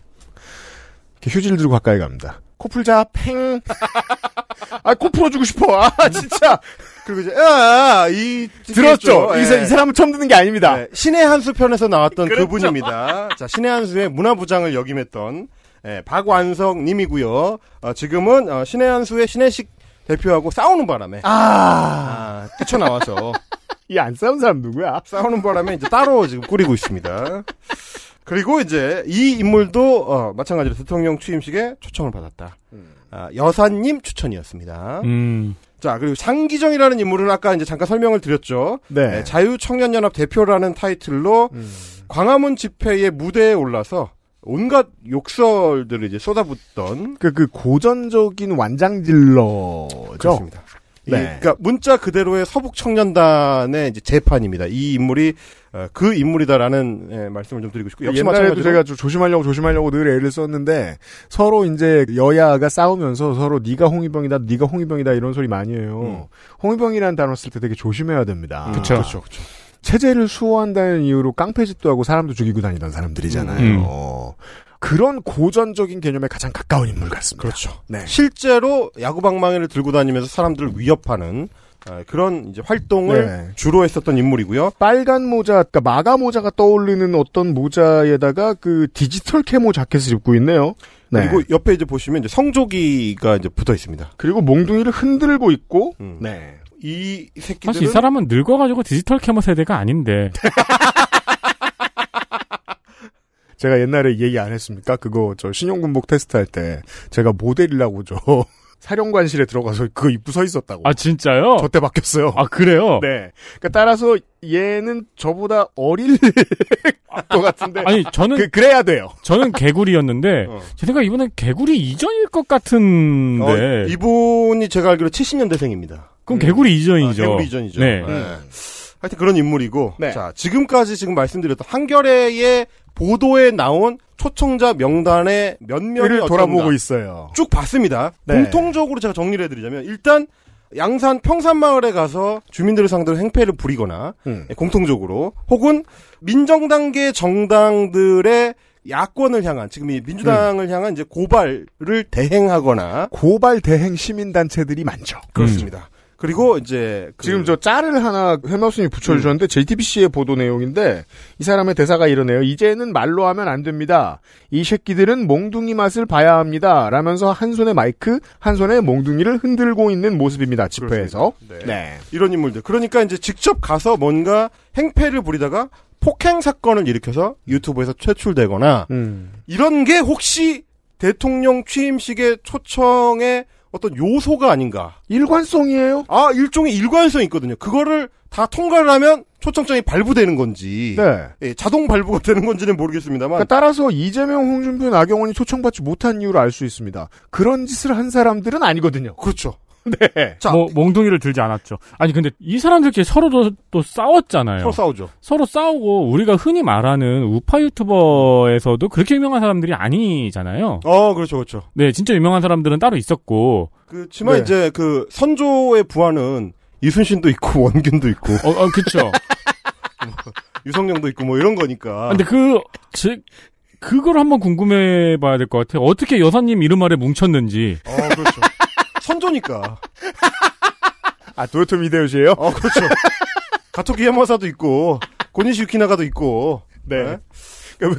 이렇게 휴지를 들고 가까이 갑니다. 코 풀자, 팽. 아, 코 풀어주고 싶어. 아, 진짜. 그리고 이제 아, 이 들었죠? 예. 이, 사, 이 사람은 처음 듣는 게 아닙니다. 네, 신의 한수 편에서 나왔던 그렇죠. 그분입니다. 자, 신의 한수의 문화부장을 역임했던 예, 박완석 님이고요. 어, 지금은 어, 신의 한수의 신혜식 대표하고 싸우는 바람에 아, 아, 뛰쳐나와서 이 안 싸운 사람 누구야? 싸우는 바람에 이제 따로 지금 꾸리고 있습니다. 그리고 이제 이 인물도 어, 마찬가지로 대통령 취임식에 초청을 받았다. 아, 여사님 추천이었습니다. 음. 자, 그리고 장기정이라는 인물은 아까 이제 잠깐 설명을 드렸죠. 네. 네, 자유청년연합 대표라는 타이틀로 광화문 집회의 무대에 올라서 온갖 욕설들을 이제 쏟아붓던 그, 그 고전적인 완장질러죠. 그렇습니다. 이, 네. 그러니까 문자 그대로의 서북 청년단의 이제 재판입니다. 이 인물이 어, 그 인물이다라는 예, 말씀을 좀 드리고 싶고 역시 옛날에도 마찬가지로 제가 좀 조심하려고 조심하려고 늘 애를 썼는데 서로 이제 여야가 싸우면서 서로 네가 홍위병이다, 네가 홍위병이다 이런 소리 많이 해요. 홍위병이라는 단어 쓸 때 되게 조심해야 됩니다. 음, 그쵸. 그쵸, 그쵸. 체제를 수호한다는 이유로 깡패짓도 하고 사람도 죽이고 다니던 사람들이잖아요. 음. 그런 고전적인 개념에 가장 가까운 인물 같습니다. 그렇죠. 네. 실제로 야구방망이를 들고 다니면서 사람들을 위협하는 어, 그런 이제 활동을 네. 주로 했었던 인물이고요. 빨간 모자, 그러니까 MAGA 모자가 떠오르는 어떤 모자에다가 그 디지털 camo 자켓을 입고 있네요. 네. 그리고 옆에 이제 보시면 이제 성조기가 이제 붙어 있습니다. 그리고 몽둥이를 흔들고 있고, 음. 네. 이 새끼들은 사실 이 사람은 늙어가지고 디지털 camo 세대가 아닌데. 제가 옛날에 얘기 안 했습니까? 그거 저 신형군복 테스트 할 때 제가 모델이라고 저 사령관실에 들어가서 그거 입고 서 있었다고. 아 진짜요? 저 때 바뀌었어요. 아 그래요? 네. 그러니까 따라서 얘는 저보다 어릴 것 같은데. 아니 저는 그, 그래야 돼요. 저는 개구리였는데 어. 제 생각 이분은 개구리 이전일 것 같은데. 어, 이분이 제가 알기로 70년대생입니다. 그럼 개구리 이전이죠. 아, 개구리 이전이죠. 네. 네. 하여튼 그런 인물이고 네. 자 지금까지 지금 말씀드렸던 한겨레의 보도에 나온 초청자 명단의 몇 명이 를 어떤가 돌아보고 있어요. 쭉 봤습니다. 네. 공통적으로 제가 정리를 해드리자면 일단 양산 평산마을에 가서 주민들을 상대로 행패를 부리거나 음. 예, 공통적으로 혹은 민정단계 정당들의 야권을 향한 지금 이 민주당을 음. 향한 이제 고발을 대행하거나 고발 대행 시민 단체들이 많죠. 그렇습니다. 그리고 이제 그- 지금 저 짤을 하나 헬마우스님이 붙여주셨는데 JTBC의 보도 내용인데 이 사람의 대사가 이러네요. 이제는 말로 하면 안 됩니다. 이 새끼들은 몽둥이 맛을 봐야 합니다. 라면서 한 손에 마이크, 한 손에 몽둥이를 흔들고 있는 모습입니다. 집회에서. 네. 이런 인물들. 그러니까 이제 직접 가서 뭔가 행패를 부리다가 폭행 사건을 일으켜서 유튜브에서 퇴출되거나 음. 이런 게 혹시 대통령 취임식의 초청의 어떤 요소가 아닌가. 일관성이에요? 아, 일종의 일관성이 있거든요. 그거를 다 통과를 하면 초청장이 발부되는 건지. 네. 예, 자동 발부가 되는 건지는 모르겠습니다만. 그러니까 따라서 이재명, 홍준표, 나경원이 초청받지 못한 이유를 알 수 있습니다. 그런 짓을 한 사람들은 아니거든요. 그렇죠. 네. 뭐 몽둥이를 들지 않았죠. 아니 근데 이 사람들끼리 서로도 또 싸웠잖아요. 서로 싸우죠. 서로 싸우고 우리가 흔히 말하는 우파 유튜버에서도 그렇게 유명한 사람들이 아니잖아요. 어, 그렇죠, 그렇죠. 네, 진짜 유명한 사람들은 따로 있었고. 그렇지만 네. 이제 그 선조의 부하는 이순신도 있고 원균도 있고. 어, 어 그쵸. 유성룡도 있고 뭐 이런 거니까. 아, 근데 그, 즉, 그걸 한번 궁금해 봐야 될 것 같아요. 어떻게 여사님 이름 아래 뭉쳤는지. 어, 그렇죠. 선조니까. 아, 도요토미 히데요시예요 어, 그렇죠. 가토키 야마사도 있고, 고니시 유키나가도 있고. 네.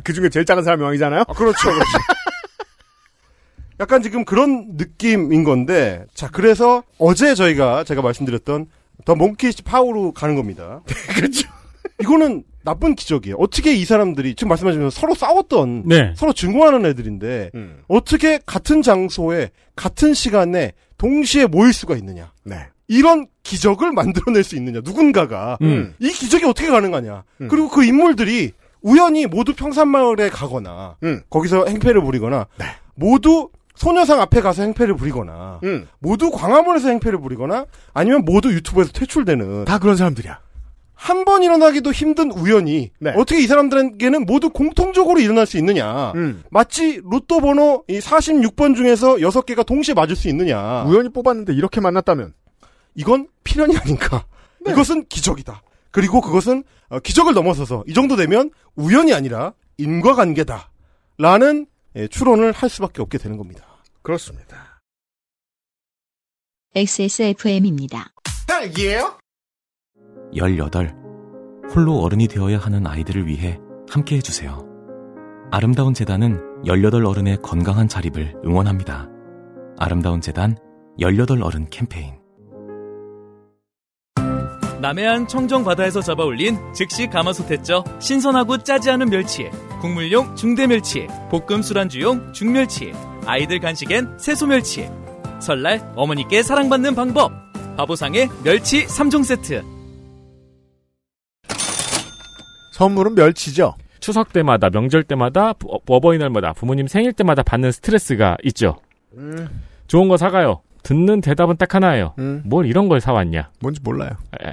그 중에 제일 작은 사람이 왕이잖아요? 아, 그렇죠, 그렇죠. 약간 지금 그런 느낌인 건데, 자, 그래서 어제 저희가, 제가 말씀드렸던 더 몽키 파워로 가는 겁니다. 그렇죠. 이거는 나쁜 기적이에요. 어떻게 이 사람들이, 지금 말씀하신 것처럼 서로 싸웠던, 네. 서로 증오하는 애들인데, 음. 어떻게 같은 장소에, 같은 시간에 동시에 모일 수가 있느냐. 네. 이런 기적을 만들어낼 수 있느냐. 누군가가. 음. 이 기적이 어떻게 가능하냐. 음. 그리고 그 인물들이 우연히 모두 평산마을에 가거나, 음. 거기서 행패를 부리거나, 모두 소녀상 앞에 가서 행패를 부리거나, 음. 모두 광화문에서 행패를 부리거나, 아니면 모두 유튜브에서 퇴출되는. 다 그런 사람들이야. 한 번 일어나기도 힘든 우연이 네. 어떻게 이 사람들에게는 모두 공통적으로 일어날 수 있느냐. 음. 마치 로또 번호 이 46번 중에서 6개가 동시에 맞을 수 있느냐. 우연히 뽑았는데 이렇게 만났다면? 이건 필연이 아닌가. 이것은 기적이다. 그리고 그것은 어, 기적을 넘어서서 이 정도 되면 우연이 아니라 인과관계다. 라는 예, 추론을 할 수밖에 없게 되는 겁니다. 그렇습니다. XSFM입니다. 딸기예요? 18. 홀로 어른이 되어야 하는 아이들을 위해 함께 해주세요. 아름다운 재단은 18 어른의 건강한 자립을 응원합니다. 아름다운 재단 18 어른 캠페인. 남해안 청정 바다에서 잡아올린 즉시 가마솥했죠. 신선하고 짜지 않은 멸치, 국물용 중대 멸치, 볶음 술안주용 중멸치, 아이들 간식엔 새소 멸치. 설날 어머니께 사랑받는 방법. 바보상의 멸치 3종 세트. 선물은 멸치죠. 추석 때마다, 명절 때마다, 부- 어버이날마다, 부모님 생일 때마다 받는 스트레스가 있죠. 음. 좋은 거 사가요. 듣는 대답은 딱 하나예요. 음. 뭘 이런 걸 사왔냐. 뭔지 몰라요. 에,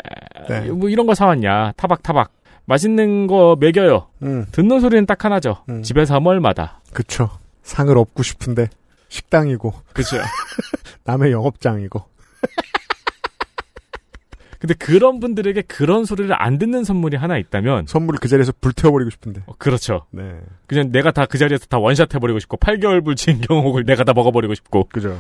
네. 뭐 이런 거 사왔냐. 타박 타박. 맛있는 거 먹여요. 음. 듣는 소리는 딱 하나죠. 음. 집에서 멀마다. 그쵸. 상을 업고 싶은데 식당이고 그죠. 남의 영업장이고. 근데 그런 분들에게 그런 소리를 안 듣는 선물이 하나 있다면 선물을 그 자리에서 불태워버리고 싶은데. 어, 그렇죠. 네. 그냥 내가 다 그 자리에서 다 원샷 해버리고 싶고 8개월 불진 경옥을 내가 다 먹어버리고 싶고 그죠.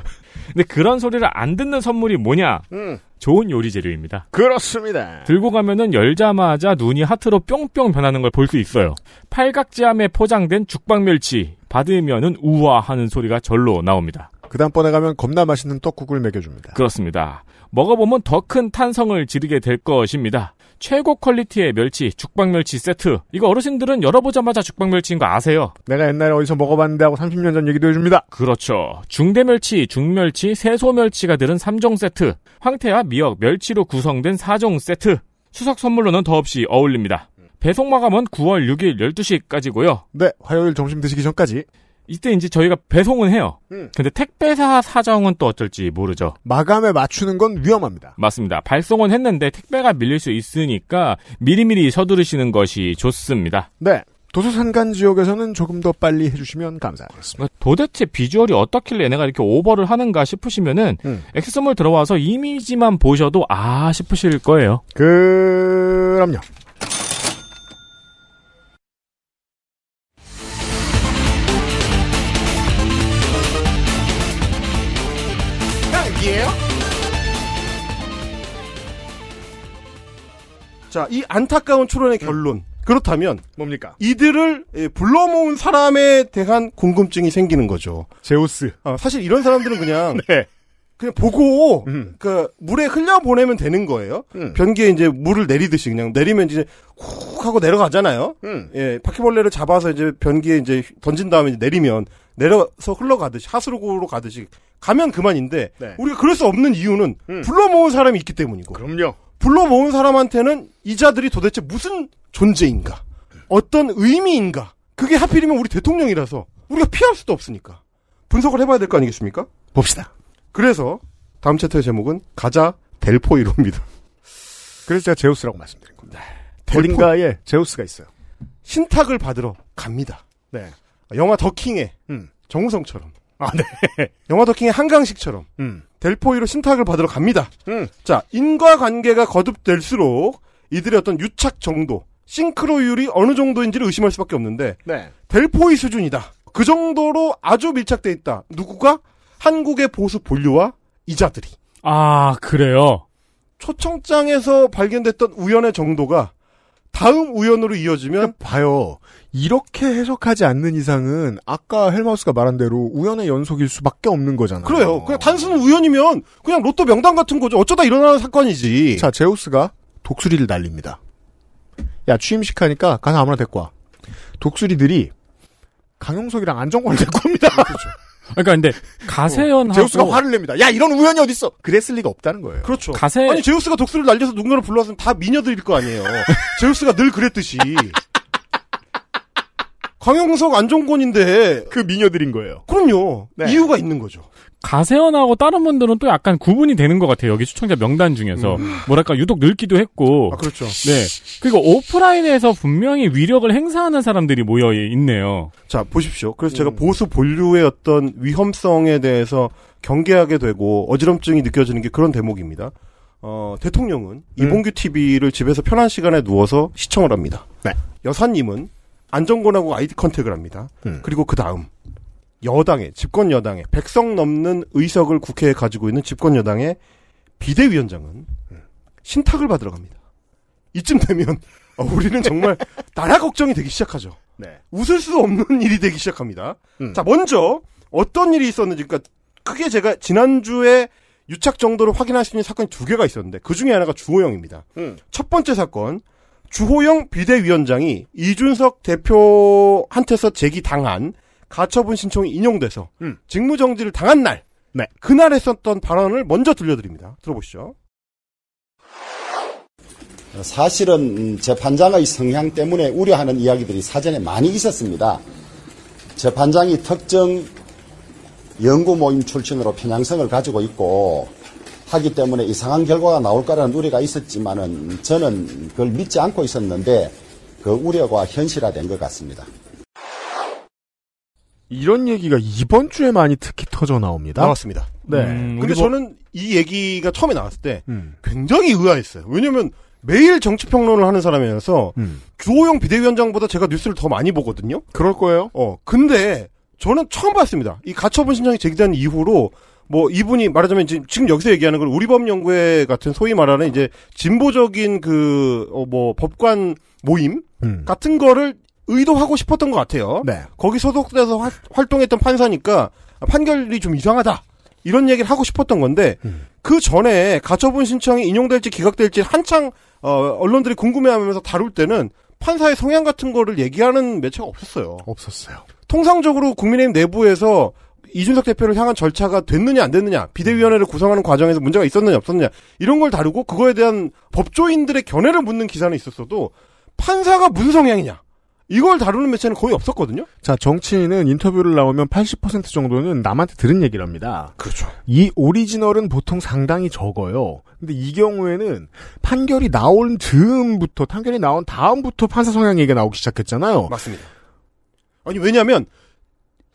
근데 그런 소리를 안 듣는 선물이 뭐냐 음. 좋은 요리 재료입니다 그렇습니다. 들고 가면은 열자마자 눈이 하트로 뿅뿅 변하는 걸 볼 수 있어요 팔각지함에 포장된 죽방멸치 받으면은 우와 하는 소리가 절로 나옵니다 그 다음번에 가면 겁나 맛있는 떡국을 먹여줍니다. 그렇습니다 먹어보면 더 큰 탄성을 지르게 될 것입니다 최고 퀄리티의 멸치, 죽방멸치 세트. 이거 어르신들은 열어보자마자 죽방멸치인 거 아세요? 내가 옛날에 어디서 먹어봤는데 하고 30년 전 얘기도 해줍니다. 그렇죠. 중대멸치, 중멸치, 새소멸치가 들은 3종 세트. 황태와 미역, 멸치로 구성된 4종 세트. 추석 선물로는 더없이 어울립니다. 배송 마감은 9월 6일 12시까지고요. 네, 화요일 점심 드시기 전까지. 이때 이제 저희가 배송은 해요. 음. 근데 택배사 사정은 또 어쩔지 모르죠. 마감에 맞추는 건 위험합니다. 맞습니다. 발송은 했는데 택배가 밀릴 수 있으니까 미리미리 서두르시는 것이 좋습니다. 네. 도서산간 지역에서는 조금 더 빨리 해주시면 감사하겠습니다. 그러니까 도대체 비주얼이 어떻길래 얘네가 이렇게 오버를 하는가 싶으시면은 음. 액세스몰 들어와서 이미지만 보셔도 아 싶으실 거예요. 그럼요. 예. 자, 이 안타까운 추론의 결론. 그렇다면 뭡니까? 이들을 예, 불러 모은 사람에 대한 궁금증이 생기는 거죠. 제우스. 어, 사실 이런 사람들은 그냥 네. 그냥 보고 그 물에 흘려 보내면 되는 거예요. 음. 변기에 이제 물을 내리듯이 그냥 내리면 이제 훅 하고 내려가잖아요. 음. 예, 바퀴벌레를 잡아서 이제 변기에 이제 던진 다음에 이제 내리면 내려서 흘러가듯이 하수구로 가듯이 가면 그만인데 네. 우리가 그럴 수 없는 이유는 음. 불러 모은 사람이 있기 때문이고. 그럼요. 불러 모은 사람한테는 이 자들이 도대체 무슨 존재인가? 어떤 의미인가? 그게 하필이면 우리 대통령이라서 우리가 피할 수도 없으니까 분석을 해봐야 될 거 아니겠습니까? 봅시다. 그래서 다음 챕터의 제목은 가자 델포이로입니다. 그래서 제가 제우스라고 말씀드린 겁니다. 델포- 어딘가에 제우스가 있어요. 신탁을 받으러 갑니다. 네. 영화 더킹의 음. 정우성처럼. 아, 네. 영화 더킹의 한강식처럼 음. 델포이로 신탁을 받으러 갑니다. 음. 자, 인과관계가 거듭될수록 이들의 어떤 유착 정도, 싱크로율이 어느 정도인지를 의심할 수밖에 없는데 네. 델포이 수준이다. 그 정도로 아주 밀착돼 있다. 누구가? 한국의 보수 본류와 이자들이. 아 그래요. 초청장에서 발견됐던 우연의 정도가 다음 우연으로 이어지면 봐요. 이렇게 해석하지 않는 이상은 아까 헬마우스가 말한 대로 우연의 연속일 수밖에 없는 거잖아요. 그래요. 그냥 단순 우연이면 그냥 로또 명단 같은 거죠. 어쩌다 일어나는 사건이지. 자, 제우스가 독수리를 날립니다. 야, 취임식 하니까 가서 아무나 데리고 와. 독수리들이 강용석이랑 안정권을 데리고 옵니다. 그 러니까 근데 가세연하고 제우스가 화를 냅니다. 야, 이런 우연이 어딨어? 그랬을 리가 없다는 거예요. 그렇죠. 가세- 아니 제우스가 독수리를 날려서 누군가를 불러왔으면 다 미녀들일 거 아니에요. 제우스가 늘 그랬듯이. 강용석 안정권인데 그 미녀들인 거예요. 그럼요. 네. 이유가 있는 거죠. 가세연하고 다른 분들은 또 약간 구분이 되는 것 같아요. 여기 시청자 명단 중에서 뭐랄까 유독 늙기도 했고. 아, 그렇죠. 네. 그리고 오프라인에서 분명히 위력을 행사하는 사람들이 모여 있네요. 자, 보십시오. 그래서 제가 보수 본류의 어떤 위험성에 대해서 경계하게 되고 어지럼증이 느껴지는 게 그런 대목입니다. 어, 대통령은 이봉규 TV를 집에서 편한 시간에 누워서 시청을 합니다. 네. 여사님은 안정권하고 아이디 컨택을 합니다. 음. 그리고 그 다음 여당의 집권 여당의 백석 넘는 의석을 국회에 가지고 있는 집권 여당의 비대위원장은 신탁을 받으러 갑니다. 이쯤 되면 어, 우리는 정말 나라 걱정이 되기 시작하죠. 네. 웃을 수 없는 일이 되기 시작합니다. 음. 자, 먼저 어떤 일이 있었는지, 그러니까 크게 제가 지난주에 유착 정도를 확인할 수 있는 사건이 두 개가 있었는데 그 중에 하나가 주호영입니다. 음. 첫 번째 사건, 주호영 비대위원장이 이준석 대표한테서 제기당한 가처분 신청이 인용돼서 음. 직무정지를 당한 날, 네. 그날 했었던 발언을 먼저 들려드립니다. 들어보시죠. 사실은 음, 재판장의 성향 때문에 우려하는 이야기들이 사전에 많이 있었습니다. 재판장이 특정 연구 모임 출신으로 편향성을 가지고 있고 하기 때문에 이상한 결과가 나올 거라는 우려가 있었지만은 저는 그걸 믿지 않고 있었는데 그 우려가 현실화된 것 같습니다. 이런 얘기가 이번 주에 많이 특히 터져 나옵니다. 나왔습니다. 네. 음, 근데 뭐- 저는 이 얘기가 처음에 나왔을 때 음. 굉장히 의아했어요. 왜냐면 매일 정치평론을 하는 사람이라서 음. 주호영 비대위원장보다 제가 뉴스를 더 많이 보거든요. 그럴 거예요. 어, 근데 저는 처음 봤습니다. 이 가처분 신청이 제기된 이후로 뭐 이분이 말하자면 지금, 지금 여기서 얘기하는 걸 우리법연구회 같은 소위 말하는 이제 진보적인 그 뭐 법관 모임 음. 같은 거를 의도하고 싶었던 것 같아요. 네. 거기 소속돼서 화- 활동했던 판사니까 판결이 좀 이상하다. 이런 얘기를 하고 싶었던 건데 음. 그 전에 가처분 신청이 인용될지 기각될지 한창 어, 언론들이 궁금해하면서 다룰 때는 판사의 성향 같은 거를 얘기하는 매체가 없었어요. 없었어요. 통상적으로 국민의힘 내부에서 이준석 대표를 향한 절차가 됐느냐 안 됐느냐 비대위원회를 구성하는 과정에서 문제가 있었느냐 없었느냐 이런 걸 다루고 그거에 대한 법조인들의 견해를 묻는 기사는 있었어도 판사가 무슨 성향이냐 이걸 다루는 매체는 거의 없었거든요. 자, 정치인은 인터뷰를 나오면 80% 정도는 남한테 들은 얘기를 합니다. 그렇죠. 이 오리지널은 보통 상당히 적어요. 근데 이 경우에는 판결이 나온 즈음부터, 판결이 나온 다음부터 판사 성향 얘기가 나오기 시작했잖아요. 맞습니다. 아니 왜냐하면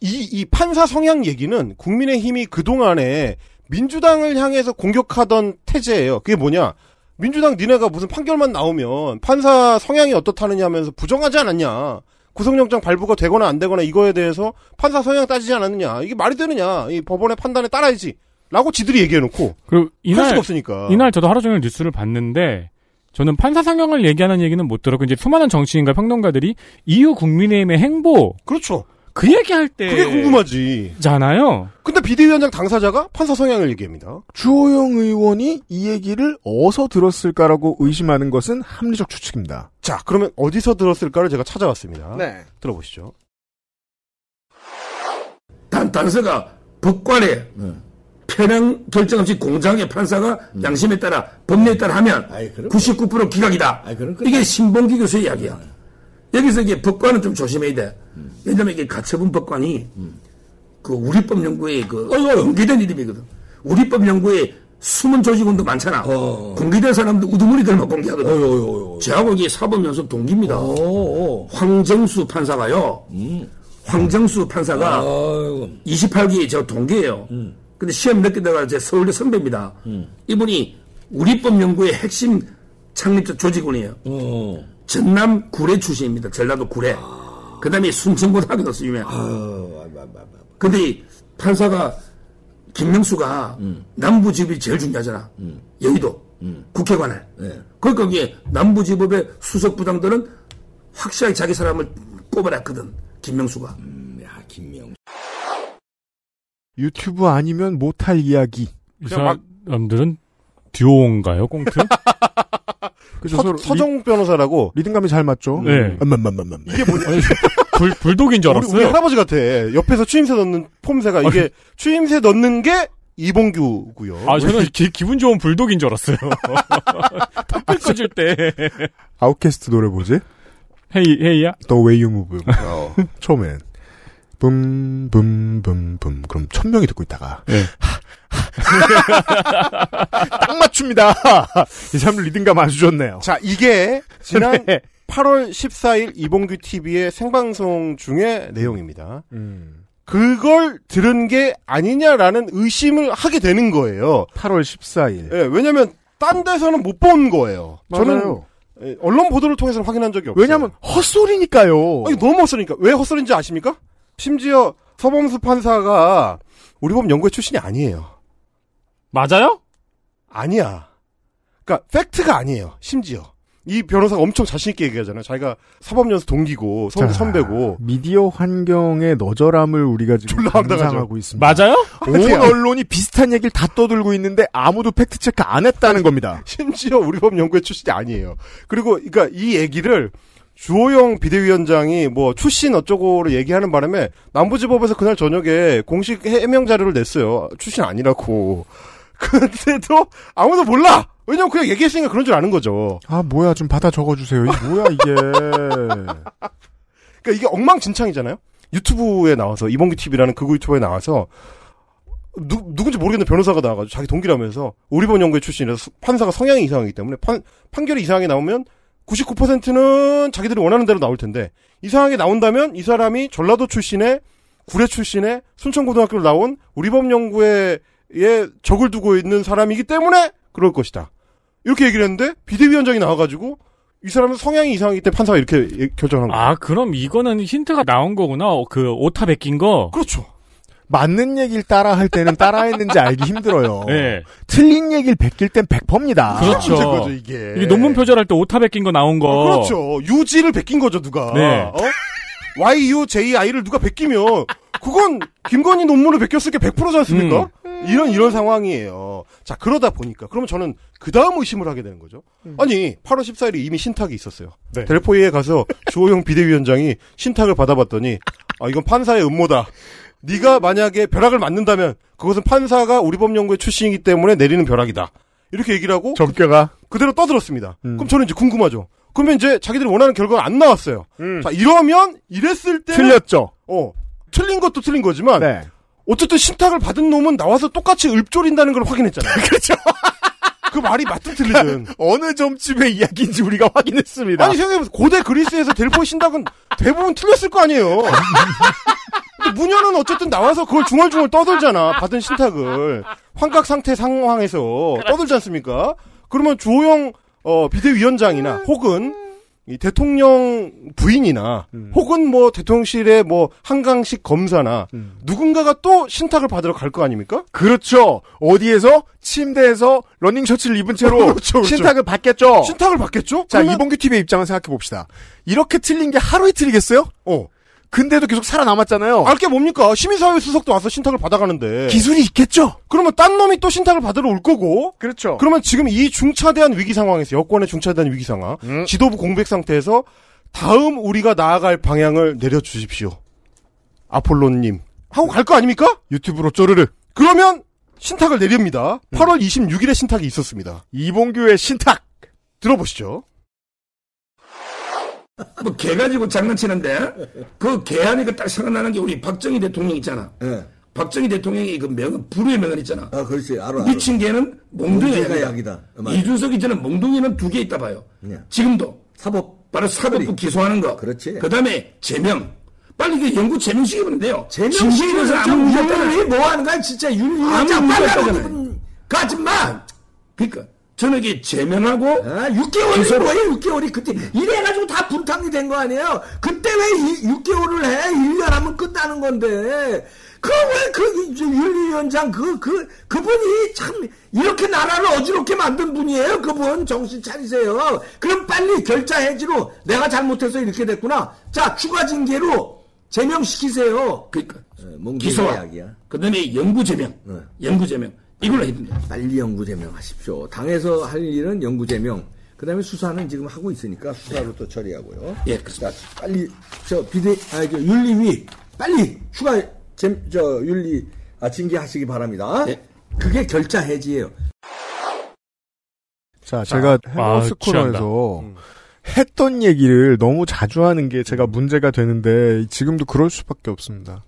이, 이 판사 성향 얘기는 국민의힘이 그동안에 민주당을 향해서 공격하던 태제예요. 그게 뭐냐? 민주당 니네가 무슨 판결만 나오면 판사 성향이 어떻다느냐 하면서 부정하지 않았냐. 구속영장 발부가 되거나 안 되거나 이거에 대해서 판사 성향 따지지 않았느냐. 이게 말이 되느냐. 이 법원의 판단에 따라야지. 라고 지들이 얘기해놓고. 그리고 할 이날 수가 없으니까. 이날 저도 하루 종일 뉴스를 봤는데 저는 판사 상향을 얘기하는 얘기는 못 들었고 이제 수많은 정치인과 평론가들이 이후 국민의힘의 행보 그렇죠. 그 얘기할 때 그게 궁금하지. 잖아요. 근데 비대위원장 당사자가 판사 성향을 얘기합니다. 주호영 의원이 이 얘기를 어디서 들었을까라고 의심하는 것은 합리적 추측입니다. 자, 그러면 어디서 들었을까를 제가 찾아왔습니다. 네. 들어보시죠. 단, 단서가 법관에 편향 결정 없이 공장의 판사가 양심에 따라 법리에 따라 하면 99% 기각이다. 이게 신봉기 교수의 이야기야. 여기서 이게 법관은 좀 조심해야 돼. 왜냐면 이게 가처분 법관이 그 우리법 연구에 그 공개된 이름이거든. 우리법 연구에 숨은 조직원도 많잖아. 공개된 사람도 우두머리 들만 공개하거든. 저하고 이게 사법연수업 동기입니다. 황정수 판사가요. 황정수 판사가 28기 저 동기예요. 근데 시험 늦게 다가 제 서울대 선배입니다. 이분이 우리법 연구의 핵심 창립자 조직원이에요. 전남 구례 출신입니다. 전라도 구례. 그 다음에 순천고등학교 나서 유명. 근데 이 판사가 김명수가 남부지법이 제일 중요하잖아. 여의도 국회관을. 그러니까 거기에 남부지법의 수석부장들은 확실하게 자기 사람을 뽑아놨거든. 김명수가. 야, 김명. 유튜브 아니면 못할 이야기. 이 사람들은 듀오인가요, 꽁트? 그죠, 서, 서로 서정 변호사라고 리듬감이 잘 맞죠? 네. 맘맘맘맘. 이게 뭐냐? 불, 불독인 줄 우리, 알았어요. 우리 할아버지 같아. 옆에서 추임새 넣는 폼새가 이게 추임새 넣는 게 이봉규고요. 아, 저는 기, 기분 좋은 불독인 줄 알았어요. 탁 꺼질 때. 아웃캐스트 노래 뭐지? 헤이, 헤이야? The Way You Move. 처음엔. 붐, 붐, 붐, 붐. 그럼 천 명이 듣고 있다가. 네. 딱 맞춥니다. 이 사람 리듬감 아주 좋네요. 자, 이게 지난 네. 8월 14일 이봉규 TV의 생방송 중의 내용입니다. 음. 그걸 들은 게 아니냐라는 의심을 하게 되는 거예요. 8월 14일. 예, 왜냐면 딴 데서는 못 본 거예요. 맞아요. 저는 예, 언론 보도를 통해서 확인한 적이 없어요. 왜냐면 헛소리니까요. 아니, 너무 헛소리니까. 왜 헛소리인지 아십니까? 심지어 서범수 판사가 우리 법 연구회 출신이 아니에요. 맞아요? 아니야. 그러니까 팩트가 아니에요. 심지어. 이 변호사가 엄청 자신있게 얘기하잖아요. 자기가 사법연수 동기고, 선, 자, 선배고. 미디어 환경의 너절함을 우리가 지금. 감상하고 있습니다. 맞아요? 온 언론이 비슷한 얘기를 다 떠들고 있는데 아무도 팩트 체크 안 했다는 겁니다. 심지어 우리 법 연구회 출신이 아니에요. 그리고, 그러니까 이 얘기를 주호영 비대위원장이 뭐 출신 어쩌고를 얘기하는 바람에 남부지법에서 그날 저녁에 공식 해명 자료를 냈어요. 출신 아니라고. 근데도 아무도 몰라! 왜냐면 그냥 얘기했으니까 그런 줄 아는 거죠. 아 뭐야 좀 받아 적어주세요. 이게 뭐야 이게. 그러니까 이게 엉망진창이잖아요. 유튜브에 나와서 이봉규 TV라는 극우 유튜브에 나와서 누, 누군지 모르겠는 변호사가 나와가지고 자기 동기라면서 우리본 연구회 출신이라서 수- 판사가 성향이 이상하기 때문에 판, 판결이 이상하게 나오면 99%는 자기들이 원하는 대로 나올 텐데 이상하게 나온다면 이 사람이 전라도 출신의 구례 출신의 순천고등학교를 나온 우리법 연구회 에 적을 두고 있는 사람이기 때문에 그럴 것이다. 이렇게 얘기를 했는데 비대위원장이 나와가지고 이 사람은 성향이 이상하기 때문에 판사가 이렇게 예- 결정한 거예요. 아, 그럼 이거는 힌트가 나온 거구나. 어, 그 오타 베낀 거. 그렇죠. 맞는 얘기를 따라 할 때는 따라 했는지 알기 힘들어요. 네. 틀린 얘기를 베낄 땐 100%입니다. 그렇죠. 문제인 거죠, 이게. 이게 논문 표절할 때 오타 베낀 거 나온 거. 어, 그렇죠. 유지를 베낀 거죠, 누가. 네. 어? YUJI를 누가 베끼면 그건 김건희 논문을 베꼈을 게 100%지 않습니까? 이런 이런 상황이에요. 자, 그러다 보니까 그러면 저는 그 다음 의심을 하게 되는 거죠. 아니, 8월 14일에 이미 신탁이 있었어요. 네. 델포이에 가서 주호영 비대위원장이 신탁을 받아봤더니 아, 이건 판사의 음모다. 네가 만약에 벼락을 맞는다면 그것은 판사가 우리 법연구회 출신이기 때문에 내리는 벼락이다. 이렇게 얘기를 하고 점괘가 그대로 떠들었습니다. 그럼 저는 이제 궁금하죠. 그러면 이제 자기들이 원하는 결과가 안 나왔어요. 자, 이러면 이랬을 때 틀렸죠. 어. 틀린 것도 틀린 거지만 네. 어쨌든 신탁을 받은 놈은 나와서 똑같이 읊조린다는 걸 확인했잖아요. 그렇죠. 그 말이 맞든 틀리든 어느 점쯤의 이야기인지 우리가 확인했습니다. 아니 생각해보세요. 고대 그리스에서 델포 신탁은 대부분 틀렸을 거 아니에요. 근데 무녀는 어쨌든 나와서 그걸 중얼중얼 떠들잖아. 받은 신탁을 환각 상태 상황에서 떠들지 않습니까? 그러면 주호영 어, 비대위원장이나 혹은 이 대통령 부인이나 혹은 뭐 대통령실의 뭐 한강식 검사나 누군가가 또 신탁을 받으러 갈 거 아닙니까? 그렇죠. 어디에서 침대에서 러닝 셔츠를 입은 채로 그렇죠, 그렇죠. 신탁을 받겠죠. 신탁을 받겠죠? 자 그러면- 이봉규 TV의 입장을 생각해 봅시다. 이렇게 틀린 게 하루 이틀이겠어요? 어. 근데도 계속 살아남았잖아요. 알게 뭡니까? 시민사회 수석도 와서 신탁을 받아가는데. 기술이 있겠죠? 그러면 딴 놈이 또 신탁을 받으러 올 거고. 그렇죠. 그러면 지금 이 중차대한 위기 상황에서, 여권의 중차대한 위기 상황, 음. 지도부 공백 상태에서 다음 우리가 나아갈 방향을 내려주십시오. 아폴로님. 하고 갈 거 아닙니까? 유튜브로 쪼르르. 그러면 신탁을 내립니다. 8월 26일에 신탁이 있었습니다. 이봉규의 신탁. 들어보시죠. 뭐 개 가지고 장난치는데 그 개 하니까 딱 생각나는 게 우리 박정희 대통령 있잖아. 박정희 대통령이 그 명, 불후의 명언 있잖아. 아, 그렇지. 알아. 알아. 미친 개는 몽둥이가 약이다. 약이다. 어, 맞아. 이준석이 저는 몽둥이는 두 개 있다 봐요. 지금도. 사법. 바로 사법부 기소하는 거. 그렇지. 그 다음에 제명. 빨리 그 연구 제명시키면 돼요. 제명시키면서 아무 아무 문제 문제 없다잖아요. 뭐 하는 거야, 진짜. 윤리 아무 문제. 하고 가지마! 그러니까 이게 제명하고 아, 6개월이 기소로- 뭐예요, 6개월이. 그때, 이래가지고 다 분탕이 된 거 아니에요? 그때 왜 6개월을 해? 1년 하면 끝나는 건데. 그, 왜, 그, 저 윤리위원장, 그, 그, 그 분이 참, 이렇게 나라를 어지럽게 만든 분이에요, 그분. 정신 차리세요. 그럼 빨리 결자 해지로 내가 잘못해서 이렇게 됐구나. 자, 추가 징계로 제명시키세요. 그러니까 몽둥이가 기소와. 그다음에 연구 제명, 연구 제명 이걸로 해야 된다. 빨리 연구 제명하십시오. 당에서 할 일은 연구 제명. 그다음에 수사는 지금 하고 있으니까 수사로 또 처리하고요. 예, 자, 빨리 저 비대 아, 저 윤리위 빨리 추가 잼, 저 윤리 아, 징계하시기 바랍니다. 예. 그게 결자 해지예요. 자, 제가 해머스 아, 취한다. 코너에서 했던 얘기를 너무 자주 하는 게 제가 문제가 되는데 지금도 그럴 수밖에 없습니다.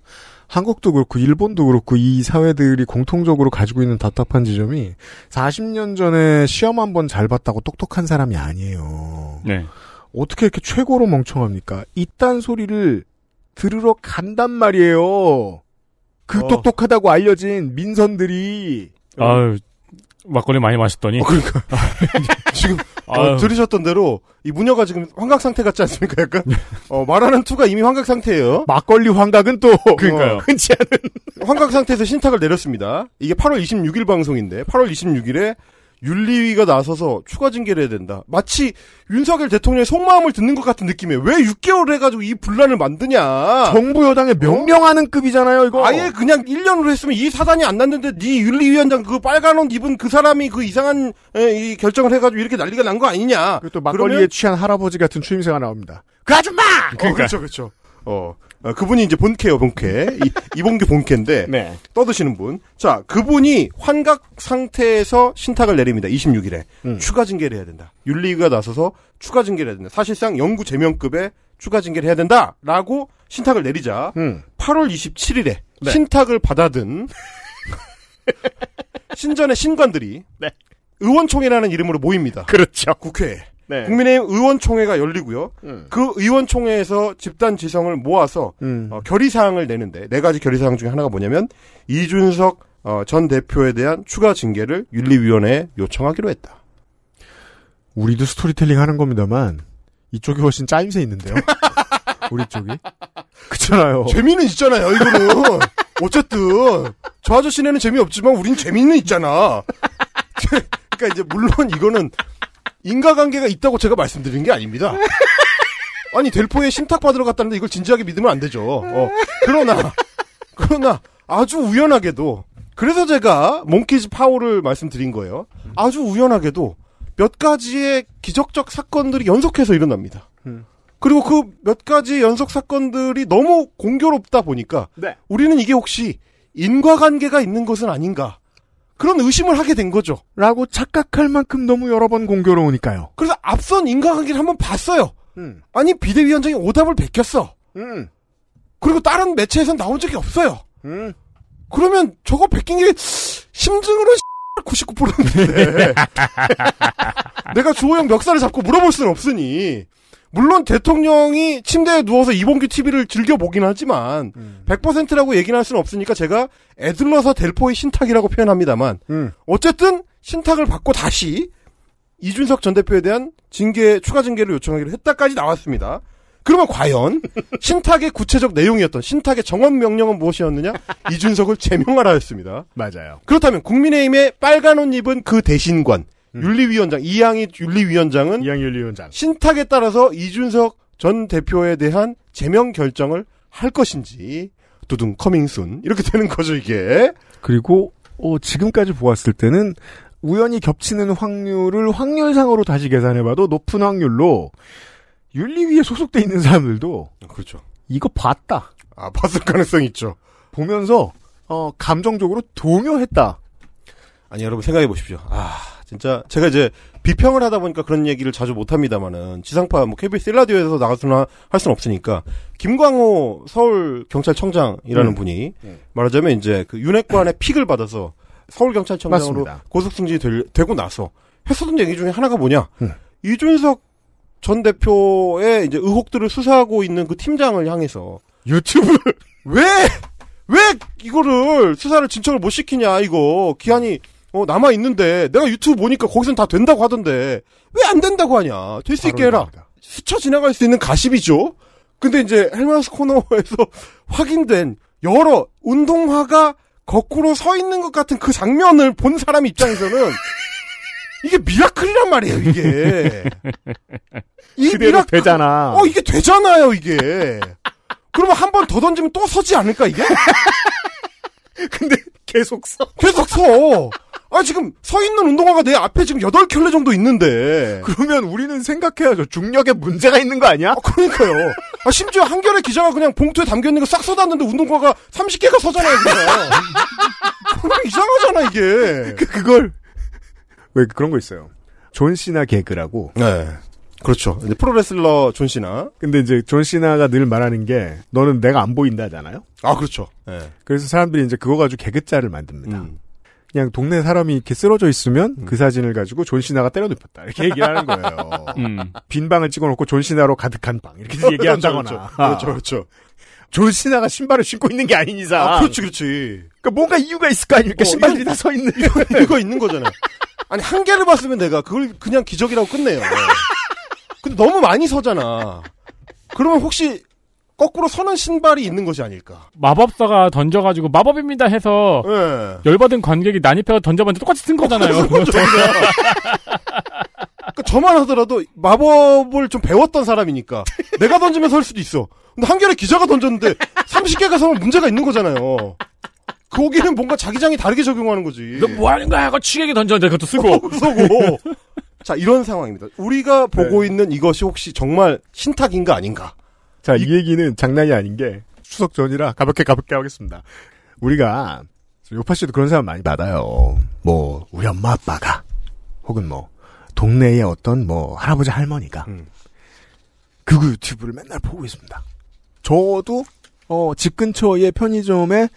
한국도 그렇고 일본도 그렇고 이 사회들이 공통적으로 가지고 있는 답답한 지점이 40년 전에 시험 한 번 잘 봤다고 똑똑한 사람이 아니에요. 네. 어떻게 이렇게 최고로 멍청합니까? 이딴 소리를 들으러 간단 말이에요. 그 어. 똑똑하다고 알려진 민선들이 아유, 막걸리 많이 마셨더니. 그러니까. 지금 어. 들으셨던 대로 이 무녀가 지금 환각 상태 같지 않습니까? 약간 어, 말하는 투가 이미 환각 상태예요. 막걸리 환각은 또 그러니까요. 흔치 않은 환각 상태에서 신탁을 내렸습니다. 이게 8월 26일 방송인데 8월 26일에 윤리위가 나서서 추가 징계를 해야 된다. 마치 윤석열 대통령의 속마음을 듣는 것 같은 느낌이에요. 왜 6개월 해가지고 이 분란을 만드냐. 정부 여당에 명령하는 급이잖아요, 이거. 아예 그냥 1년으로 했으면 이 사단이 안 났는데 네 윤리위원장 그 빨간 옷 입은 그 사람이 그 이상한 에, 이 결정을 해가지고 이렇게 난리가 난 거 아니냐. 또 막걸리에 취한 할아버지 같은 추임새가 나옵니다. 그 아줌마! 어, 그렇죠, 그렇죠. 어, 어, 그분이 이제 본캐요, 본캐. 이, 이봉규 본캐인데, 네. 떠드시는 분. 자, 그분이 환각 상태에서 신탁을 내립니다. 26일에. 음. 추가 징계를 해야 된다. 윤리위가 나서서 추가 징계를 해야 된다. 사실상 영구 제명급의 추가 징계를 해야 된다. 라고 신탁을 내리자, 음. 8월 27일에 네. 신탁을 받아든 신전의 신관들이 네. 의원총회라는 이름으로 모입니다. 그렇죠. 국회에. 네. 국민의힘 의원총회가 열리고요. 음. 그 의원총회에서 집단 지성을 모아서 음. 어, 결의사항을 내는데 네 가지 결의사항 중에 하나가 뭐냐면 이준석 어, 전 대표에 대한 추가 징계를 윤리위원회에 요청하기로 했다. 우리도 스토리텔링 하는 겁니다만 이쪽이 훨씬 짜임새 있는데요. 우리 쪽이. 그렇잖아요. 재미는 있잖아요, 이거는. 어쨌든 저 아저씨네는 재미없지만 우린 재미는 있잖아. 그러니까 이제 물론 이거는 인과관계가 있다고 제가 말씀드린 게 아닙니다. 아니 델포에 신탁 받으러 갔다는데 이걸 진지하게 믿으면 안 되죠. 어, 그러나 그러나 아주 우연하게도 그래서 제가 몽키즈 파워를 말씀드린 거예요. 아주 우연하게도 몇 가지의 기적적 사건들이 연속해서 일어납니다. 음. 그리고 그 몇 가지 연속 사건들이 너무 공교롭다 보니까 네. 우리는 이게 혹시 인과관계가 있는 것은 아닌가 그런 의심을 하게 된 거죠. 라고 착각할 만큼 너무 여러 번 공교로우니까요. 그래서 앞선 인과관계를 한번 봤어요. 음. 아니 비대위원장이 오답을 베꼈어. 음. 그리고 다른 매체에선 나온 적이 없어요. 음. 그러면 저거 베낀 게 심증으로 99%인데 내가 주호영 멱살을 잡고 물어볼 수는 없으니 물론 대통령이 침대에 누워서 이봉규 TV를 즐겨 보긴 하지만 100%라고 얘기는 할 수는 없으니까 제가 애들러서 델포의 신탁이라고 표현합니다만 음. 어쨌든 신탁을 받고 다시 이준석 전 대표에 대한 징계 추가 징계를 요청하기로 했다까지 나왔습니다. 그러면 과연 신탁의 구체적 내용이었던 신탁의 정원 명령은 무엇이었느냐? 이준석을 제명하라였습니다. 맞아요. 그렇다면 국민의힘의 빨간 옷 입은 그 대신관 윤리위원장 이양희 윤리위원장은 이양희 윤리위원장 신탁에 따라서 이준석 전 대표에 대한 제명 결정을 할 것인지 두둥 커밍순 이렇게 되는 거죠 이게. 그리고 어, 지금까지 보았을 때는 우연히 겹치는 확률을 확률상으로 다시 계산해봐도 높은 확률로 윤리위에 소속돼 있는 사람들도 그렇죠. 이거 봤다. 아 봤을 가능성이 있죠. 보면서 어, 감정적으로 동요했다. 아니 여러분 생각해 보십시오. 아 진짜 제가 이제 비평을 하다 보니까 그런 얘기를 자주 못 합니다만은 지상파 뭐 KBS 일라디오에서 나가서나 할 수는 없으니까 김광호 서울 경찰청장이라는 음. 분이 음. 말하자면 이제 그 윤핵관의 픽을 받아서 서울 경찰청장으로 맞습니다. 고속 승진이 될- 되고 나서 했었던 얘기 중에 하나가 뭐냐 음. 이준석 전 대표의 이제 의혹들을 수사하고 있는 그 팀장을 향해서 유튜브 왜 왜 이거를 수사를 진척을 못 시키냐 이거 기한이 어, 남아 있는데 내가 유튜브 보니까 거기선 다 된다고 하던데 왜 안 된다고 하냐 될 수 있게 해라 스쳐 지나갈 수 있는 가십이죠. 근데 이제 헬마우스 코너에서 확인된 여러 운동화가 거꾸로 서 있는 것 같은 그 장면을 본 사람 입장에서는 이게 미라클이란 말이에요 이게. 이 그대로 되잖아. 어 이게 되잖아요 이게. 그러면 한 번 더 던지면 또 서지 않을까 이게? 근데 계속 서. 계속 서. 아 지금 서 있는 운동화가 내 앞에 지금 여덟 켤레 정도 있는데. 그러면 우리는 생각해야죠. 중력에 문제가 있는 거 아니야? 그러니까요. 아, 심지어 한겨레 기자가 그냥 봉투에 담겨 있는 거 싹 쏟았는데 운동화가 30개가 서잖아요 그냥. 그럼 이상하잖아 이게. 그, 그걸 왜 그런 거 있어요. 존 시나 개그라고. 네. 그렇죠. 이제 프로레슬러 존 시나. 근데 이제 존 시나가 늘 말하는 게 너는 내가 안 보인다잖아요. 아 그렇죠. 네. 그래서 사람들이 이제 그거 가지고 개그짤을 만듭니다. 음. 그냥 동네 사람이 이렇게 쓰러져 있으면 그 사진을 가지고 존 시나가 때려 눕혔다 이렇게 얘기를 하는 거예요. 음. 빈 방을 찍어놓고 존 시나로 가득한 방 이렇게 얘기한다거나. 그렇죠, 그렇죠. 그렇죠. 존 시나가 신발을 신고 있는 게 아닌 이상. 아, 그렇지, 그렇지. 그러니까 뭔가 이유가 있을 거 아닙니까? 어, 신발들이 이거- 다 서 있는. 이거, 이거 있는 거잖아요. 아니 한 개를 봤으면 내가 그걸 그냥 기적이라고 끝내요. 근데 너무 많이 서잖아. 그러면 혹시 거꾸로 서는 신발이 있는 것이 아닐까? 마법사가 던져가지고 마법입니다 해서 네. 열받은 관객이 난입해서 던져봤는데 똑같이 쓴 거잖아요. 그러니까 저만 하더라도 마법을 좀 배웠던 사람이니까 내가 던지면 설 수도 있어. 근데 한겨레 기자가 던졌는데 30개가 서면 문제가 있는 거잖아요. 거기는 뭔가 자기장이 다르게 적용하는 거지. 너 뭐 하는 거야? 하고 취객이 던졌는데 그것도 쓰고. 서고. 자, 이런 상황입니다. 우리가 보고 있는 이것이 혹시 정말 신탁인가 아닌가? 자, 이 얘기는 장난이 아닌 게 추석 전이라 가볍게 가볍게 하겠습니다. 우리가 요파 씨도 그런 사람 많이 받아요. 뭐 우리 엄마 아빠가 혹은 뭐 동네의 어떤 뭐 할아버지 할머니가 그거 유튜브를 맨날 보고 있습니다. 저도 어, 집 근처의 편의점에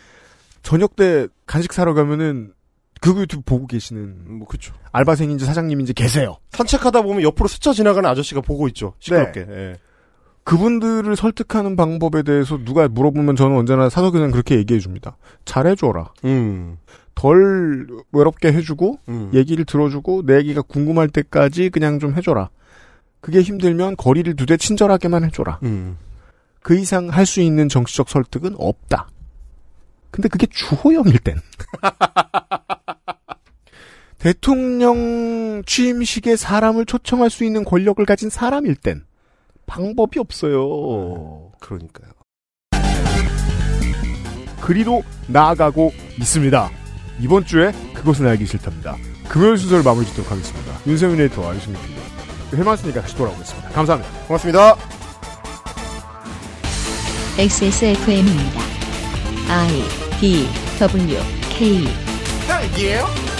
저녁 때 간식 사러 가면은 그거 유튜브 보고 계시는 뭐 그쵸. 알바생인지 사장님인지 계세요. 산책하다 보면 옆으로 스쳐 지나가는 아저씨가 보고 있죠. 시끄럽게. 예. 그분들을 설득하는 방법에 대해서 누가 물어보면 저는 언제나 사석에서는 그렇게 얘기해 줍니다. 잘해줘라. 음. 덜 외롭게 해주고 음. 얘기를 들어주고 내 얘기가 궁금할 때까지 그냥 좀 해줘라. 그게 힘들면 거리를 두되 친절하게만 해줘라. 음. 그 이상 할 수 있는 정치적 설득은 없다. 근데 그게 주호영일 땐. 대통령 취임식에 사람을 초청할 수 있는 권력을 가진 사람일 땐 방법이 없어요. 그러니까요. 그리도 나아가고 있습니다. 이번 주에 그것은 알기 싫답니다. 금요일 순서를 마무리 짓도록 하겠습니다. 윤세민 에이터와 유승민 PD. 해마스니까 다시 돌아오겠습니다. 감사합니다. 고맙습니다. XSFM입니다. I D W K 딸기예요?